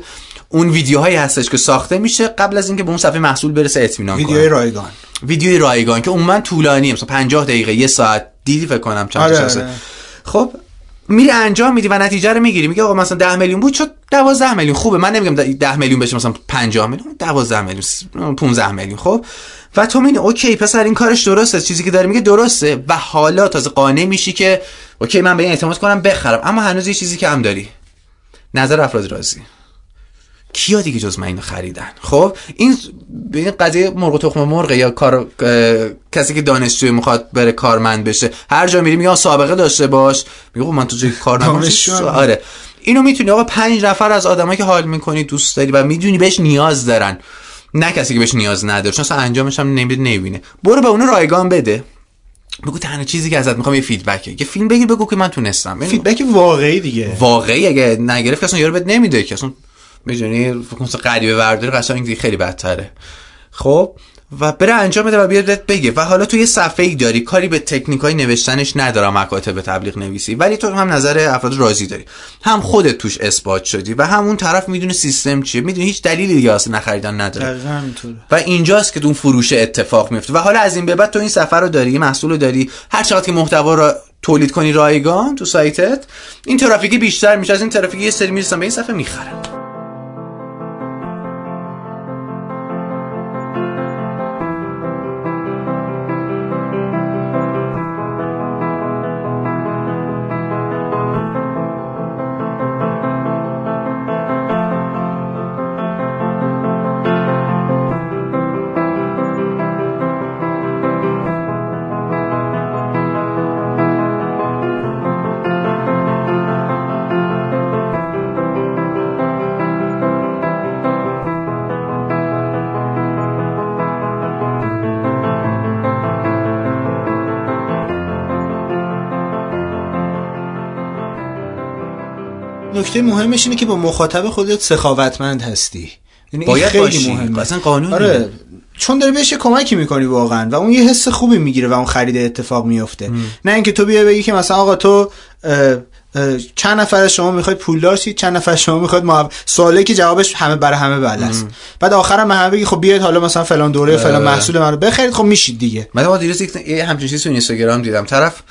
اون ویدیوهایی هستش که ساخته میشه قبل از اینکه به اون صفحه محصول برسه اطمینان کنه. ویدیوی رایگان. ویدیوی رایگان که عموما طولانی مثلا 50 دقیقه یه ساعت. دیدی فکر کنم چند آره،. آره. خب میری انجام میدی و نتیجه رو می‌گیری. میگه آقا مثلا 10 میلیون بود شد 12 میلیون. خوبه من نمیگم 10 میلیون بشه مثلا 50 میلیون 12 میلیون 15 میلیون. خب؟ و تو میگی okay پسر این کارش درسته. چیزی که داره میگه درسته. و حالا تازه قانع میشی که okay من به این اعتماد کنم بخرم. اما هنوز یه چیزی که هم داری. نظر افراد راضی کیا دیگه جز من اینو خریدن؟ خب این به این قضیه مرغ و تخم مرغ یا کار کسی که دانشجوی می‌خواد بره کارمند بشه هر جا میری میگه سابقه داشته باش. میگه خب من تو جای کار. آره. اینو می‌تونی آقا پنج نفر از آدمایی که حال می‌کنی دوست داری و می‌دونی بهش نیاز دارن. نه کسی که بهش نیاز نداره. چون اصلا انجامش هم نمیده نمی‌بینه. برو به اونو رایگان بده. بگو تنها چیزی که ازت می‌خوام یه فیدبکه یه فیلم بگیر بگو که من تونستم. فیدبک واقعی دیگه. واقعی اگه نگرفت که اصلا یارو بهت نمیده که. اصلا می‌دونی؟ فکر غریبه ورداری قشنگ خیلی بدتره. خب؟ و بره انجام بده و بیاد بگه. و حالا تو یه صفحه ای داری. کاری به تکنیک های نوشتنش ندارم مکاتب تبلیغ نویسی. ولی تو هم نظر افراد راضی داری. هم خودت توش اثبات شدی و همون طرف می‌دونه سیستم چیه. می‌دونه هیچ دلیلی دیگه اصلا نخریدن نداره. و اینجاست که اون فروش اتفاق میفته و حالا از این به بعد تو این سفر رو داری محصول رو داری. هر چقدر که محتوا رو تولید کنی رایگان تو سایتت این ترافیکی بیشتر میشه. از این ترافیکی یه سری می‌رسن به این صفحه می‌خرن. نکته مهمش اینه که با مخاطب خودت سخاوتمند هستی. یعنی باید خیلی باشی. مهمه. اصلا قانونه. آره. چون داری بهش کمکی می‌کنی واقعا و اون یه حس خوبی می‌گیره و اون خرید اتفاق میفته نه اینکه تو بیا بگی که مثلا آقا تو اه، اه، چند نفر از شما می‌خواید پولدار شید چند نفر از شما می‌خواید معو... سوالی که جوابش همه برای همه بله است. بعد آخرم همه بگی خب بیاید حالا مثلا فلان دوره فلان محصول من رو بخرید خب میشید دیگه. من با دیروز یک یه همچین چیزی تو اینستاگرام دیدم. طرف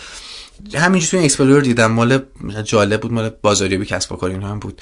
همینجوری تو این explore دیدم مال جالب بود مال بازاریابی کسب و کار اینا هم بود.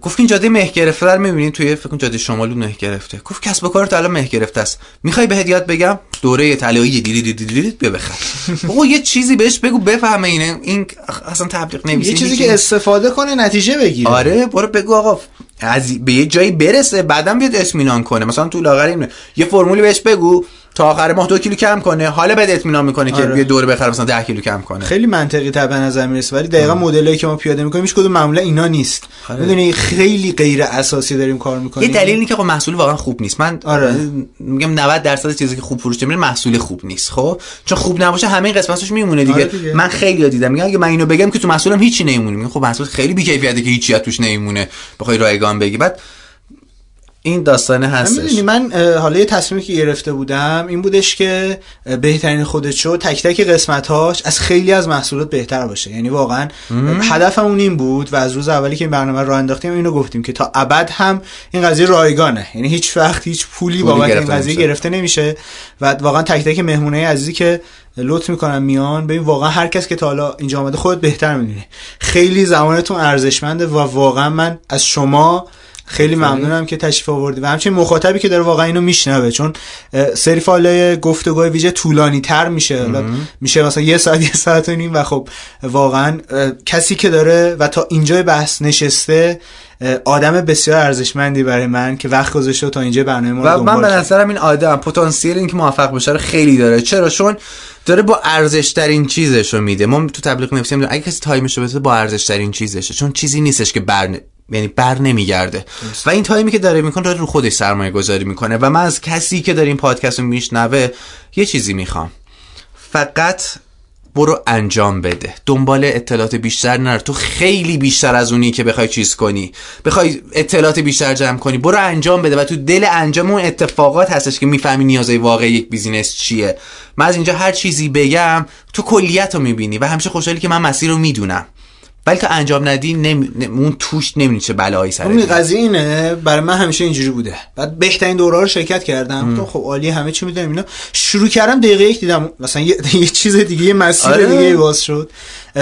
گفت این جاده مه گرفته رو می‌بینید توی فکر کنم جاده شمال بود مه گرفته. گفت کسب و کارت الان مه گرفته است. می‌خوای بهت یاد بگم؟ دوره طلایی دیدی دیدی دیدی بیا بخر. بابا یه چیزی بهش بگو بفهمه اینه. این اصلا تبلیغ نویسی یه چیزی که استفاده کنه نتیجه بگیره. آره برو بگو آقا. از به یه جایی برسه بعدم بیاد اطمینان کنه. مثلا تو لاغر اینه یه فرمولی بهش بگو. تا آخر ماه دو کیلو کم کنه. حالا بهت اطمینان می‌کنه که آره. بیا دور بخره مثلا 10 کیلو کم کنه. خیلی منطقی تا به نظر می‌رسه ولی دقیقا مدلایی که ما پیاده می‌کنیم هیچ کدوم معمولا اینا نیست. آره. می‌دونی خیلی غیر اساسی داریم کار می‌کنیم. یه دلیل اینه که خب محصول واقعا خوب نیست. من آره. میگم 90 درصد چیزی که خوب فروش میره محصول خوب نیست خب؟ چون خوب نباشه همه این قسمتش میمونه دیگه, آره دیگه. من خیلی دیدم. میگم اگه من اینو بگم که تو محصولم هیچی نمیمونه. خب محصول خیلی بی‌کیفیته که هیچی توش نمیمونه. بخوای رایگان بگی. بعد این داستانه هستش. می‌دونی من حالا یه تصمیمی که گرفته بودم این بودش که بهترین خودت شو تک تک قسمتاش از خیلی از محصولات بهتر باشه. یعنی واقعا هدفمون این بود و از روز اولی که این برنامه رو انداختیم اینو گفتیم که تا ابد هم این قضیه رایگانه. یعنی هیچ وقت هیچ پولی بابت این قضیه. گرفته نمیشه. و واقعا تک تک مهمونه عزیزی که لطف می‌کنن میان. ببین واقعا هر کس که تا حالا اینجا آمده خودت بهتر می‌دونی. خیلی زمانتون ارزشمنده و واقعا من از شما خیلی ممنونم که تشریف آوردی. و همچنین مخاطبی که داره واقعا اینو میشنوه چون سری فایل گفتگوهای ویژه طولانی تر میشه. میشه مثلا یه ساعت یه ساعت و نیم و خب واقعا کسی که داره و تا اینجای بحث نشسته آدم بسیار ارزشمندی برای من که وقت گذاشته تا اینجا برنامه ما و من به. نظرم این آدم پتانسیل اینکه موفق بشه رو خیلی داره. چرا؟ چون داره با ارزش ترین چیزش رو میده. ما تو تبلیغ می‌دونیم اگه کسی time ش رو بده با ارزش ترین چیزشه. چون چیزی نیستش که بر یعنی بر نمیگرده. و این time ی که داره می‌کنه داره رو خودش سرمایه گذاری می‌کنه. و من از کسی که داره این پادکست رو میشنوه یه چیزی می‌خوام. فقط برو انجام بده. دنبال اطلاعات بیشتر نرو تو خیلی بیشتر از اونی که بخوای چیز کنی. بخوای اطلاعات بیشتر جمع کنی. برو انجام بده. و تو دل انجام اون اتفاقات هستش که می‌فهمی نیازهای واقعی یک business چیه. من از اینجا هر چیزی بگم تو کلیت رو می‌بینی. و همیشه خوشحالی که من مسیر رو می‌دونم. ولی تا انجام ندی نمی... اون توش نمی‌دونی چه بلایی سر اون قضیه اینه. برای من همیشه اینجوری بوده. بعد بهترین دوره رو شرکت کردم. خب عالی همه چی می‌دونم اینا. شروع کردم دقیقه یک دیدم مثلا یه, یه چیز دیگه یه مسیر آره. دیگه باز شد.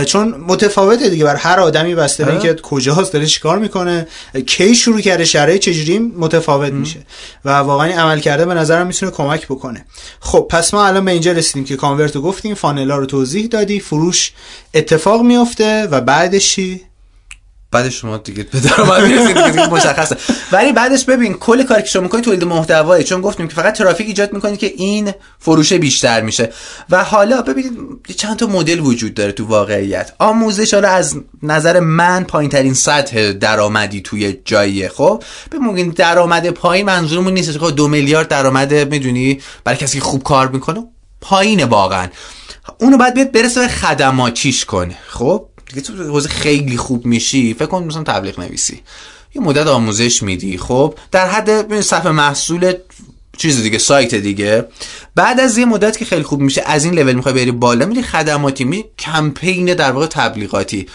چون متفاوته دیگه. بر هر آدمی بسته به اینکه کجاست داره چیکار می‌کنه کی شروع کرده شرایط چجوری متفاوت میشه. و واقعا عمل کرده به نظرم می‌تونه کمک بکنه. خب پس ما الان به اینجا رسیدیم که کانورت رو گفتیم فانلا رو توضیح دادی فروش اتفاق میفته و بعدش چی؟ بعد شما دیگه به درآمد دیگه مشخصه. ولی بعدش ببین کل کاری که شما می‌کنید تولید محتوایی چون گفتیم که فقط ترافیک ایجاد می‌کنید که این فروش بیشتر میشه. و حالا ببینید چند تا مدل وجود داره تو واقعیت. آموزش حالا از نظر من پایین ترین سطح درآمدی توی جاییه خب؟ ببینید درآمد پایین منظورمون نیست. که دو میلیارد درآمد می‌دونی برای کسی که خوب کار می‌کنه پایینه واقعا. اونو باید بیاد برسه به خدماتیش کنه خب؟ دیگه تو حوزه خیلی خوب میشی فکر کن مثلا تبلیغ نویسی. یه مدت آموزش میدی خب؟ در حد صفحه محصول چیز دیگه سایت دیگه. بعد از یه مدت که خیلی خوب میشه از این لول می‌خوای بری بالا میری خدماتی می کمپین در واقع تبلیغاتی.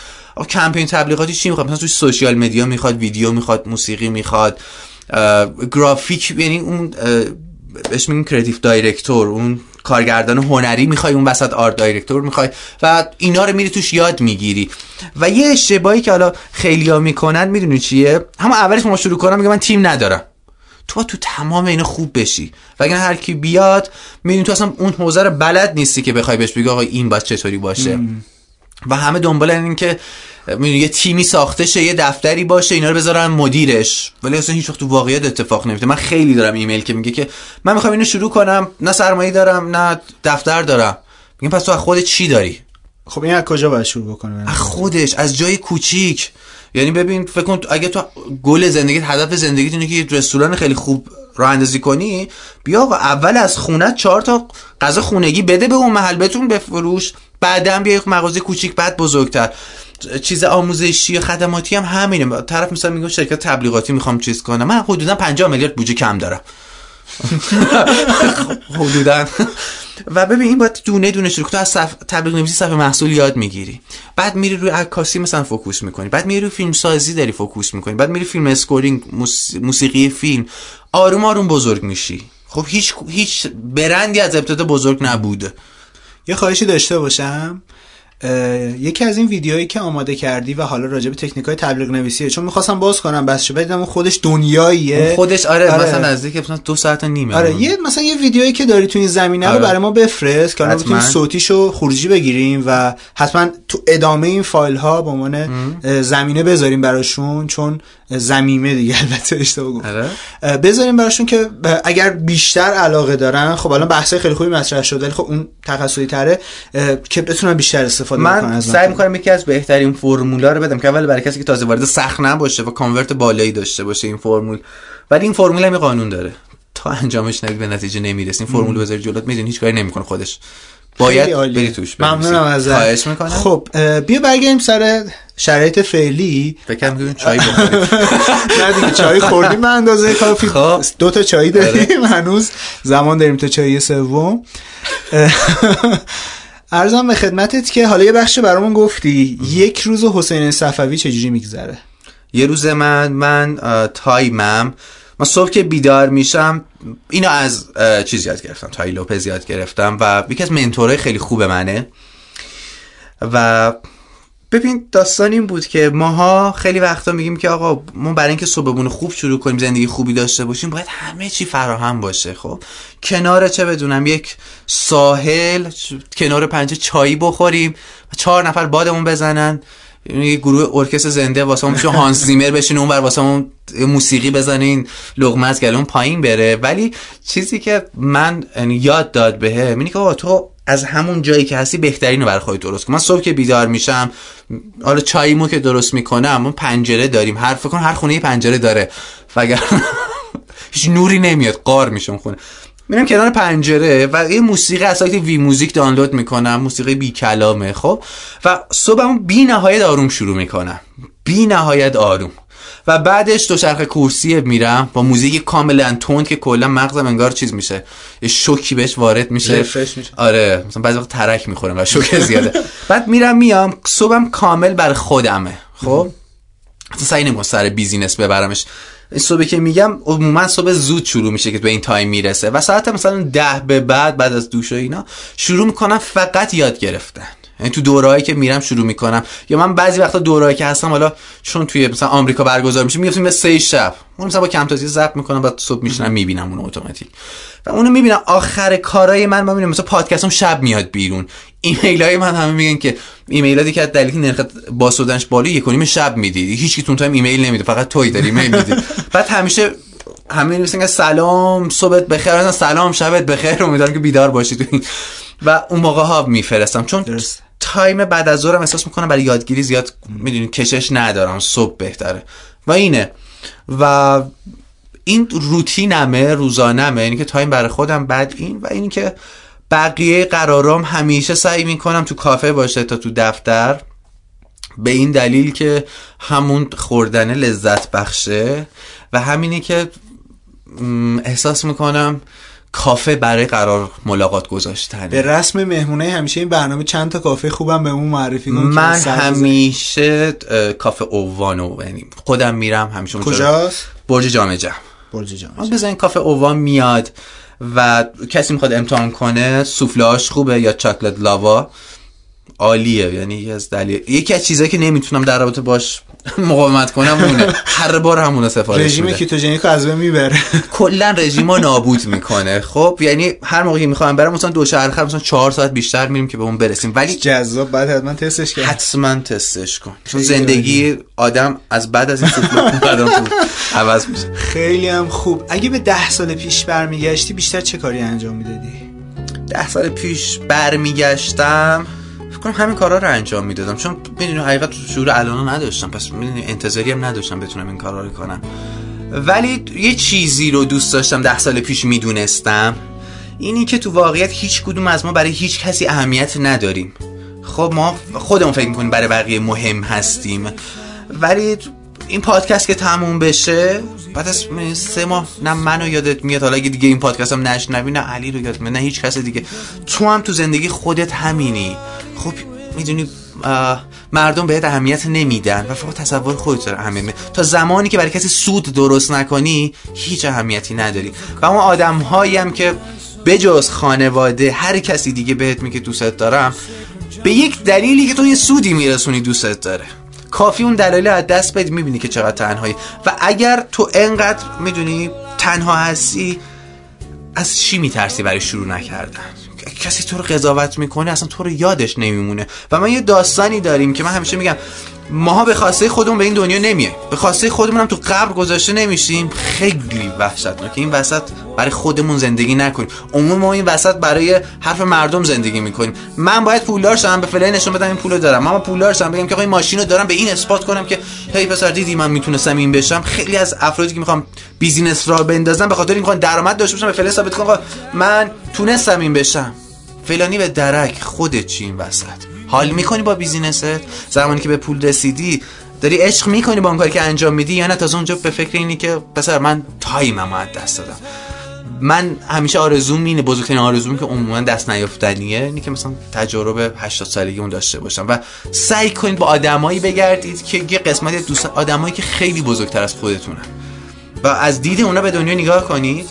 کمپین تبلیغاتی چی می‌خواد؟ مثلا توی سوشیال مدیا می‌خواد ویدیو می‌خواد موسیقی می‌خواد گرافیک یعنی اون بهش میگن creative director اون کارگردان هنری می‌خوای اون وسط art director می‌خوای و اینا رو میری توش یاد می‌گیری. و یه اشتباهی که حالا خیلیا می‌کنن می‌دونی چیه؟ همون اولش ما شروع کنم میگه من تیم ندارم. تو تو تمام اینو خوب بشی. و اگر هر کی بیاد می‌دونی تو اصلا اون حوزه رو بلد نیستی که بخوای بهش بگی آقا این باید چطوری باشه. و همه دنبال این که یه تیمی ساخته شه یه دفتری باشه اینا رو بذارن مدیرش. ولی اصلا هیچ وقت تو واقعیت اتفاق نمیفته من خیلی دارم ایمیل که میگه که من می‌خوام اینو شروع کنم. نه سرمایه دارم نه دفتر دارم. میگم پس تو از خودت چی داری؟ خب این از کجا باید شروع بکنه؟ از خودش از جای کوچیک. یعنی ببین فکر کن اگه تو گل زندگیت هدف زندگیت اینه که یه رستوران خیلی خوب راه اندازی کنی بیا اول از خونه چهار تا غذا خونگی بده به اون محل بتون بفروش بعدم بیا یک مغازه کوچیک بعد بزرگتر. چیز آموزشی خدماتی هم همینه. طرف مثلا میگه شرکت تبلیغاتی می‌خوام چیز کنم. من حدودا 50 میلیارد بودجه کم دارم. حدودا. و ببین این باید دونه دونه شروع تو از صف... تبلیغ نویسی صفحه محصول یاد می‌گیری. بعد میری روی عکاسی مثلا focus می‌کنی. بعد میری روی فیلم سازی داری focus می‌کنی. بعد میری film scoring موسیقی فیلم. آروم آروم بزرگ میشی. خب هیچ هیچ برندی از ابتدا بزرگ نبوده. یه خواهشی داشته باشم. یکی از این ویدیوهایی که آماده کردی و حالا راجع به تکنیک های تبلیغ نویسیه چون می‌خواستم باز کنم بحث شد دیدم خودش دنیاییه خودش آره, آره. مثلا نزدیک مثلا دو ساعت و نیمه آره یه مثلا یه ویدیویی که داری تو این زمینه آره. رو برای ما بفرست که الان بتونیم صوتیشو خروجی بگیریم و حتما تو ادامه این فایل ها به عنوان زمینه بذاریم براشون چون زمیمه دیگه البته اشتباه گفتم آره. بذاریم براشون که اگر بیشتر علاقه دارن خب الان بحث خیلی خوبی مطرح شده ولی خب اون تخصصی تره که بتونن بیشتر استفاده من من سعی می‌کنم یکی از بهترین فرمولا رو بدم که اول برای کسی که تازه وارد سخت نباشه و کانورت بالایی داشته باشه این فرمول. ولی این فرمول هم قانون داره. تا انجامش ندی به نتیجه نمی‌رسی این فرمول بذاری جلوت. می‌دونی هیچ کاری نمی‌کنه خودش. باید بری توش ممنونم از خواهش می‌کنم. خب بیا برگردیم سر شرایط فعلی. فکر کنم چای بخوریم. نه دیگه چای خوردیم به اندازه کافی. خب. دو تا چای داریم. آره. هنوز زمان داریم تا چای سوم. ارزم به خدمتت که حالا یه بخش برامون گفتی. یک روز حسین صفوی چجوری میگذره؟ یه روز من من تایمم. من صبح که بیدار میشم اینو از چیز یاد گرفتم تای لوپز یاد گرفتم و یکی از منتورهای خیلی خوب منه. و ببین داستان این بود که ماها خیلی وقتا میگیم که آقا ما برای اینکه صبحمون خوب شروع کنیم زندگی خوبی داشته باشیم باید همه چی فراهم باشه خب؟ کنار چه بدونم یک ساحل کنار پنجه چایی بخوریم چهار نفر بادمون بزنن یه گروه ارکستر زنده واسه اون هانس زیمر بشین اون بر واسه اون موسیقی بزنین لغمه از گلون پایین بره. ولی چیزی که من یعنی یاد داد بهم اینه که تو از همون جایی که هستی بهترین رو برای درست کن من صبح که بیدار میشم حالا چایمو که درست می‌کنم ما پنجره داریم. هر فکر هر خونه پنجره داره. اگر هیچ نوری نمیاد قار میشم خونه. میرم کنار پنجره و یه موسیقی از سایت وی موزیک دانلود می‌کنم. موسیقی بی کلامه خب؟ و صبحمو بی نهایت آروم شروع می‌کنم. بی نهایت آروم. و بعدش دوچرخه کورسی میرم با موزیک کاملا تند که کلا مغزم انگار چیز میشه. یه شوکی بهش وارد میشه. refresh میشه. آره مثلا بعضی وقت ترک می‌خورم و شوک زیاده. بعد میرم میام صبحم کامل بر خودمه. خب؟ اصلا سعی نمی‌کنم سر بیزینس ببرمش. این صبحی که میگم عموما صبح زود شروع میشه که به این تایم می‌رسه. و ساعت مثلا ده به بعد بعد از دوش و اینا شروع می‌کنم فقط یاد گرفتن. یعنی تو دورهایی که میرم شروع می‌کنم. یا من بعضی وقتا دورهایی که هستم حالا چون توی مثلا آمریکا برگزار میشه میفتیم به سه شب. اون مثلا با Camtasia ضبط می‌کنم بعد صبح میشینم می‌بینم اون automatic. و اونو می‌بینم. آخر کارای من من می‌بینم مثلا پادکستم شب میاد بیرون. ایمیل های من همه میگن که ایمیلاتی که دلیل نرخ باز شدنش بالاست یک و نیم شب میدی. هیچ کی تون تایم ایمیل نمیده فقط توی داری ایمیل میدی. بعد همیشه همه نویسن که سلام صبحت بخیر. مثلا سلام شبت بخیر. امیدوارم که بیدار باشی تو این و اون موقع ها میفرستم. چون درسته. تایم بعد از ظهرم احساس می‌کنم برای یادگیری زیاد می‌دونی کشش ندارم صبح بهتره. و اینه. و این روتینمه روزانمه اینی که تایم برای خودم بعد این و اینی که بقیه قرارام همیشه سعی می‌کنم تو کافه باشه تا تو دفتر. به این دلیل که همون خوردن لذت بخشه و همینی که احساس می‌کنم کافه برای قرار ملاقات گذاشتنه به رسم مهمونه همیشه این برنامه چند تا کافه خوبم به اون معرفی کن که من. همیشه کافه اووانو یعنی خودم میرم همیشه اونجا. کجاست؟ برج جامعه جمع برج من بزنین کافه اووان میاد و کسی می‌خواد امتحان کنه سوفلاش خوبه یا چاکلت لاوا؟ عالیه یعنی یکی از دلیل یکی از چیزایی که نمی‌تونم در رابطه باش مقاومت کنم اونه. هر بار همونه سفارش رژیم کیتوژنیک از بین می‌بره. کلا رژیمو نابود می‌کنه. خب یعنی هر موقعی که می‌خوام برم مثلا دو شهر مثلا چهار ساعت بیشتر میریم که به اون برسیم. ولی جذاب بعد حتما تستش کرد. حتما تستش کن. چون زندگی آدم از بعد از این تو عوض میشه. خیلی هم خوب. اگه به ده سال پیش برمیگشتی بیشتر چه کاری انجام می‌دادی؟ ده سال پیش برمیگشتم. کنم همین کارا رو انجام می‌دادم. چون می‌دونی حقیقت شعور الان نداشتم. پس می‌دونی انتظاری هم نداشتم بتونم این کارا رو کنم. ولی یه چیزی رو دوست داشتم ده سال پیش می‌دونستم. اینی که تو واقعیت هیچ کدوم از ما برای هیچ کسی اهمیت نداریم. خب ما خودمون فکر می‌کنیم برای بقیه مهم هستیم. ولی این پادکست که تموم بشه بعد از سه ماه نه منو یادت میاد حالا اگه دیگه این پادکست هم نشنوی نه علی رو یادت میاد نه هیچ کس دیگه. تو هم تو زندگی خودت همینی. خب می‌دونی مردم بهت اهمیت نمیدن و فقط تصور خودت رو میدن تا زمانی که برای کسی سود درست نکنی هیچ اهمیتی نداری. و اون آدم هایی هم که بجز خانواده هر کسی دیگه بهت میگه دوستت دارم به یک دلیلی که تو یه سودی میرسونی دوستت داره. کافی اون دلایل از دست بدی می‌بینی که چقدر تنهایی. و اگر تو انقدر می‌دونی تنها هستی از چی میترسی برای شروع نکردن؟ کسی تو رو قضاوت می‌کنه اصلا تو رو یادش نمیمونه. و ما یه داستانی داریم که من همیشه میگم ماها به خواسته خودمون به این دنیا نمیه به خواسته خودمون هم تو قبر گذاشته نمیشیم. خیلی وحشتناکه این وسط برای خودمون زندگی نکنیم. عموم ما این وسط برای حرف مردم زندگی می‌کنیم. من باید پولدار شم به فلان نشون بدم این پولو دارم. من پولدار شم بگم که آقا این ماشین رو دارم به این اثبات کنم که هی پسر دیدی من می‌تونستم این بشم؟ خیلی از افرادی که می‌خوام business را بندازم به خاطر اینکه می‌خوان درآمد داشته باشم به فلان ثابت کنم من تونستم این بشم. فلانی به درک خودت چی این وسط؟ حال می‌کنی با business ت؟ زمانی که به پول رسیدی داری عشق می‌کنی با اون کاری که انجام میدی یا نه؟ تازه اونجا به فکر اینی که پسر من تایمم از دست دادم. من همیشه آرزوم اینه بزرگترین آرزوم که عموما دست نیافتنیه اینه که مثلا تجربه 80 سالگی اون داشته باشم. و سعی کنید با آدمایی بگردید که یه قسمت دوست آدمایی که خیلی بزرگتر از خودتونن. و از دید اونا به دنیا نگاه کنید.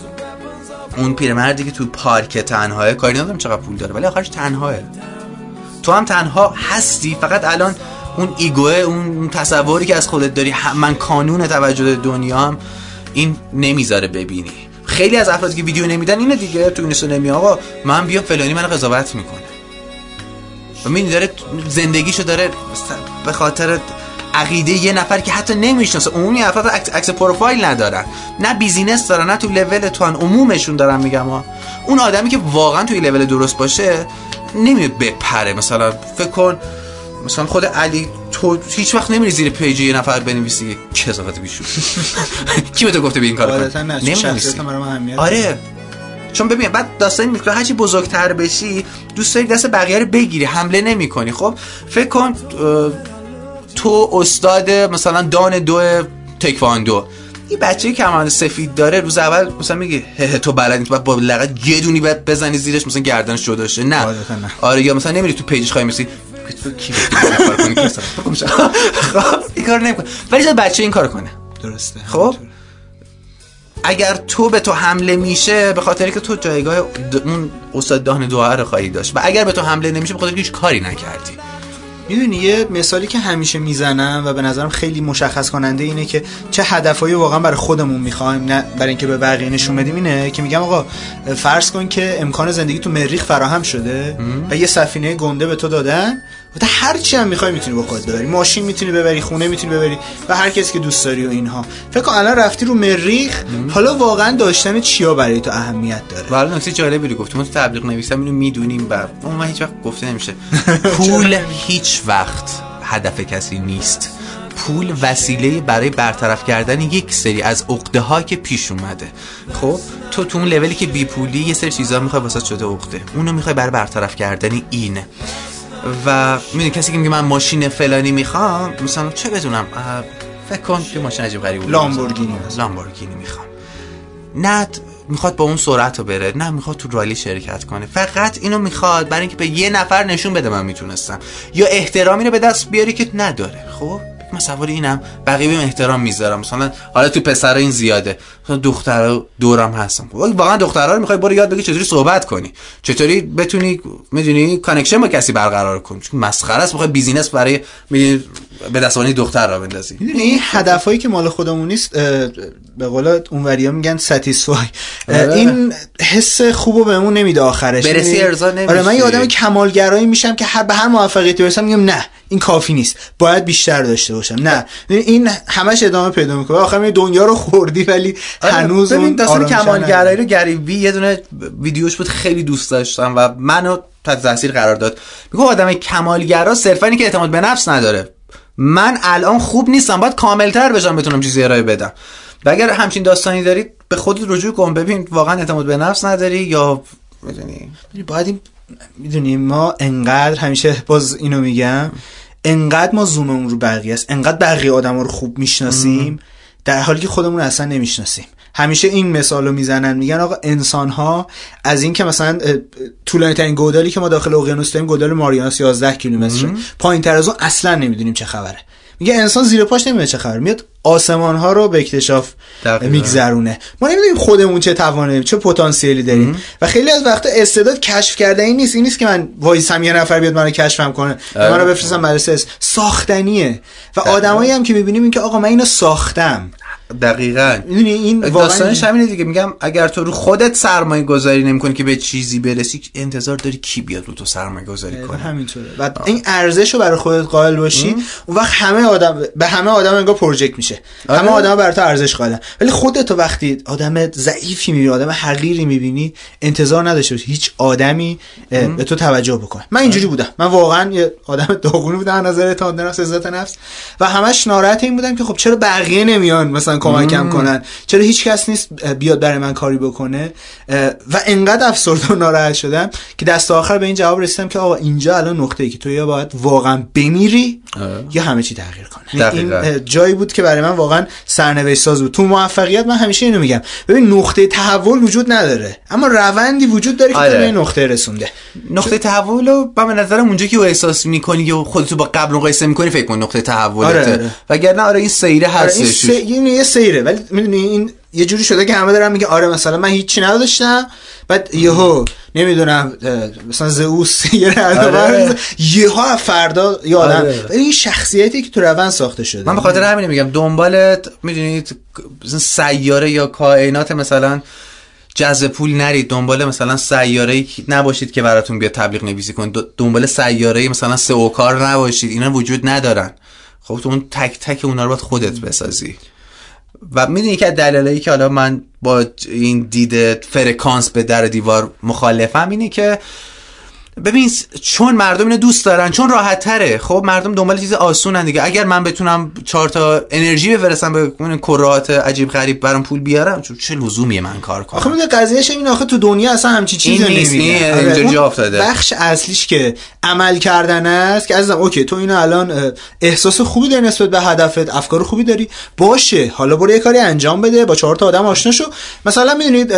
اون پیرمردی که تو پارک تنهاه کاری ندارم چقدر پول داره ولی آخرش تنهاه. تو هم تنها هستی فقط الان اون ایگوه اون تصوری که از خودت داری من کانون توجه دنیا هم این نمی‌ذاره ببینی. خیلی از افرادی که ویدیو نمیدن اینه دیگه تو اینسو نمی آقا من بیا فلانی منو قضاوت می‌کنه. و می‌دونی داره زندگیشو داره به خاطر عقیده یه نفر که حتی نمی‌شناسه. عمومی افراد عکس پروفایل ندارن. نه business دارن نه تو لول تو ان عمومشون دارن میگم ها اون آدمی که واقعا توی لول درست باشه نمیاد بپره. مثلا فکر کن مثلا خود علی تو هیچ وقت نمیری زیر پیج یه نفر بنویسی کثافت بیشعور کی به تو گفته به این کارو نمی‌نویسی. آره. چون ببین بعد داستانی میگه هرچی بزرگتر بشی دوست داری دست بقیه رو بگیری حمله نمی‌کنی. خب فکر کن تو استاد مثلا دان دو تکواندو. این بچه کمال سفید داره روز اول مثلا میگه هه تو بلدی تو با لغت یه دونی باید بزنی زیرش مثلا گردنش جدا شه. نه. عادتا نه. آره یا مثلا نمیری تو پیجش خواهی میسی تو کی خب این کار نمی‌کنه. ولی بچه این کار کنه. درسته. خب؟ اگر تو به تو حمله میشه به خاطر که تو جایگاه اون استاد دهن دعا رو خواهی داشت و اگر به تو حمله نمیشه به خاطر که هیچ کاری نکردی. می‌دونی یه مثالی که همیشه می‌زنم و به نظرم خیلی مشخص کننده اینه که چه هدفهایی واقعا برای خودمون می‌خوایم نه برای اینکه به بقیه نشون بدیم اینه که میگم آقا فرض کن که امکان زندگی تو مریخ فراهم شده و یه سفینه گنده به تو دادن تا هر چی هم می‌خوای می‌تونی با خودت ببری. ماشین می‌تونی ببری خونه می‌تونی ببری و هر کسی که دوست داری و اینها. فکر کن الان رفتی رو مریخ حالا واقعا داشتن چیا برای تو اهمیت داره؟ و حالا نکته جالبی رو گفتم. تو تبلیغ نویسم اینو می‌دونیم و اون من هیچ وقت گفته نمیشه. پول هیچ وقت هدف کسی نیست. پول وسیله برای برطرف کردن یک سری از عقده ها که پیش اومده. خب تو تو اون لولی که بی پولی یه سری چیزا می‌خوای واسه شده عقده. اونو می‌خوای برای برطرف کردن این و می‌دونی کسی که میگه من ماشین فلانی می‌خوام مثلا چه بدونم فکر کن یه ماشین عجیب غریب لامبورگینی. لامبورگینی می‌خوام. نه می‌خواد با اون سرعت رو بره نه می‌خواد تو رالی شرکت کنه. فقط اینو می‌خواد برای اینکه به یه نفر نشون بده من می‌تونستم. یا احترامی رو به دست بیاری که نداره خب؟ من سوار اینم بقیه بهم احترام می‌ذارم. مثلا حالا تو پسرا این زیاده. مثلا دخترا دورم هستم. واقعا دخترا رو می‌خوای برو یاد بگی چطوری صحبت کنی. چطوری بتونی می‌دونی connection با کسی برقرار کنی چون مسخره است می‌خوای business برای می‌دونی به دستوانی دختر را بندازی. می‌دونی این هدفهایی که مال خودمون نیست به قول اونوریا میگن satisfy آره. این حس خوبو بهمون نمیده آخرش. برسی می‌دونی؟ ارضا نمیشی. آره من یه آدم کمالگرایی میشم که هر به هر موفقیتی برسم میگم نه این کافی نیست. باید بیشتر داشته باشم. نه. این همش ادامه پیدا می‌کنه. آخر می دنیا رو خوردی ولی هنوز آره، ببین اون داستان کمالگرایی رو گریبی یه دونه ویدیوش بود خیلی دوست داشتم و منو تحت تاثیر قرار داد. میگه آدم کمالگرا صرفا اینه که اعتماد به نفس نداره. من الان خوب نیستم باید کاملتر بشم بتونم چیزی ارائه بدم. و اگر همچین داستانی دارید به خودت رجوع کن. ببین واقعا اعتماد به نفس نداری یا می‌دونی؟ باید این می‌دونیم ما انقدر همیشه باز اینو میگم انقدر ما زوممون رو بقیه است. انقدر بقیه آدم رو خوب می‌شناسیم در حالی که خودمون رو اصلا نمی‌شناسیم. همیشه این مثال رو می‌زنن. میگن آقا انسان ها از این که مثلا طولانی ترین گودالی که ما داخل اقیانوس داریم گودال ماریاناس 11 کیلومتره پایین تر از اون اصلا نمی‌دونیم چه خبره. میگه انسان زیر پاش نمی‌دونه چه خبره. میاد آسمان ها رو به اکتشاف. میگذرونه. ما نمی‌دونیم خودمون چه توانه چه پتانسیلی داریم. و خیلی از وقتا استعداد کشف کرده این نیست. این نیست که من وایسم یه نفر بیاد منو کشفم کنه. منو بفرستم مدرسه. ساختنیه. و آدمایی هم که می‌بینیم این که آقا من اینو ساختم. دقیقا. این واقعا داستانش همینه دیگه. میگم اگر تو رو خودت سرمایه گذاری نمی‌کنی که به چیزی برسی انتظار داری کی بیاد رو تو سرمایه گذاری کنه. همینطوره. و این ارزش رو برای خودت قائل باشی. اون وقت همه آدم به همه آدم انگار پروژکت میشه. آره. همه آدم برای تو ارزش قائلن. ولی خودت تو وقتی آدم ضعیفی می‌بینی آدم حقیری می‌بینی انتظار نداشته باشی. هیچ آدمی به تو توجه بکنه من اینجوری بودم. من واقعا یه آدم داغونی بودم. از نظر به نفس عزت نفس. و همش ناراحت این بودم که خب چرا بقیه نمیان؟ مثلا کمکم کنن. چرا هیچ کس نیست بیاد برای من کاری بکنه؟ و انقدر افسرده و ناراحت شدم که دست آخر به این جواب رسیدم که آقا اینجا الان نقطه ای که تو یا باید واقعا بمیری. یا همه چی تغییر کنه. یعنی این جایی بود که برای من واقعا سرنوشت ساز بود. تو موفقیت من همیشه اینو میگم. ببین نقطه تحول وجود نداره. اما روندی وجود داره که آره. به نقطه رسونده. نقطه تحول رو به نظرم اونجا که احساس می‌کنی یا خودتو با قبل مقایسه می‌کنی فکر کن نقطه تحولته. آره،. وگرنه آره این سیره آره این س... این یه سیره ولی می‌دونی این یه جوری شده که همه دارن میگه آره مثلا من هیچی نداشتم بعد یهو نمی‌دونم مثلا زئوس یه آره. یهو فردا یه آدم. آره. این شخصیتی که تو روند ساخته شده. من به خاطر همین میگم دنبالت می‌دونید سیاره یا کائنات مثلا جذب پول نرید دنبال مثلا سیاره نباشید که براتون بیاد تبلیغ نویسی کنید. دو- دنبال سیاره مثلا سئو کار نباشید اینا وجود ندارن. خب تو اون تک تک اونا رو باید خودت بسازی. و می‌دونی که دلایلی که حالا من با این دید فرکانس به در دیوار مخالفم اینه که ببین چون مردم اینو دوست دارن چون راحت تره خب مردم دنبال چیز آسونن دیگه. اگر من بتونم چهار تا انرژی بفرستم به اون کرات عجیب غریب برام پول بیارم چه لزومیه من کار کنم؟ آخه میگه قضیهش این آخه تو دنیا اصلا همچی چیزی نیست آره، اینجا جا افتاده. بخش اصلیش که عمل کردن است که عزیزم اوکی تو اینو الان احساس خوبی داری نسبت به هدفت افکار خوبی داری. باشه حالا برو یه کاری انجام بده با چهار تا آدم آشنا شو. مثلا می‌دونید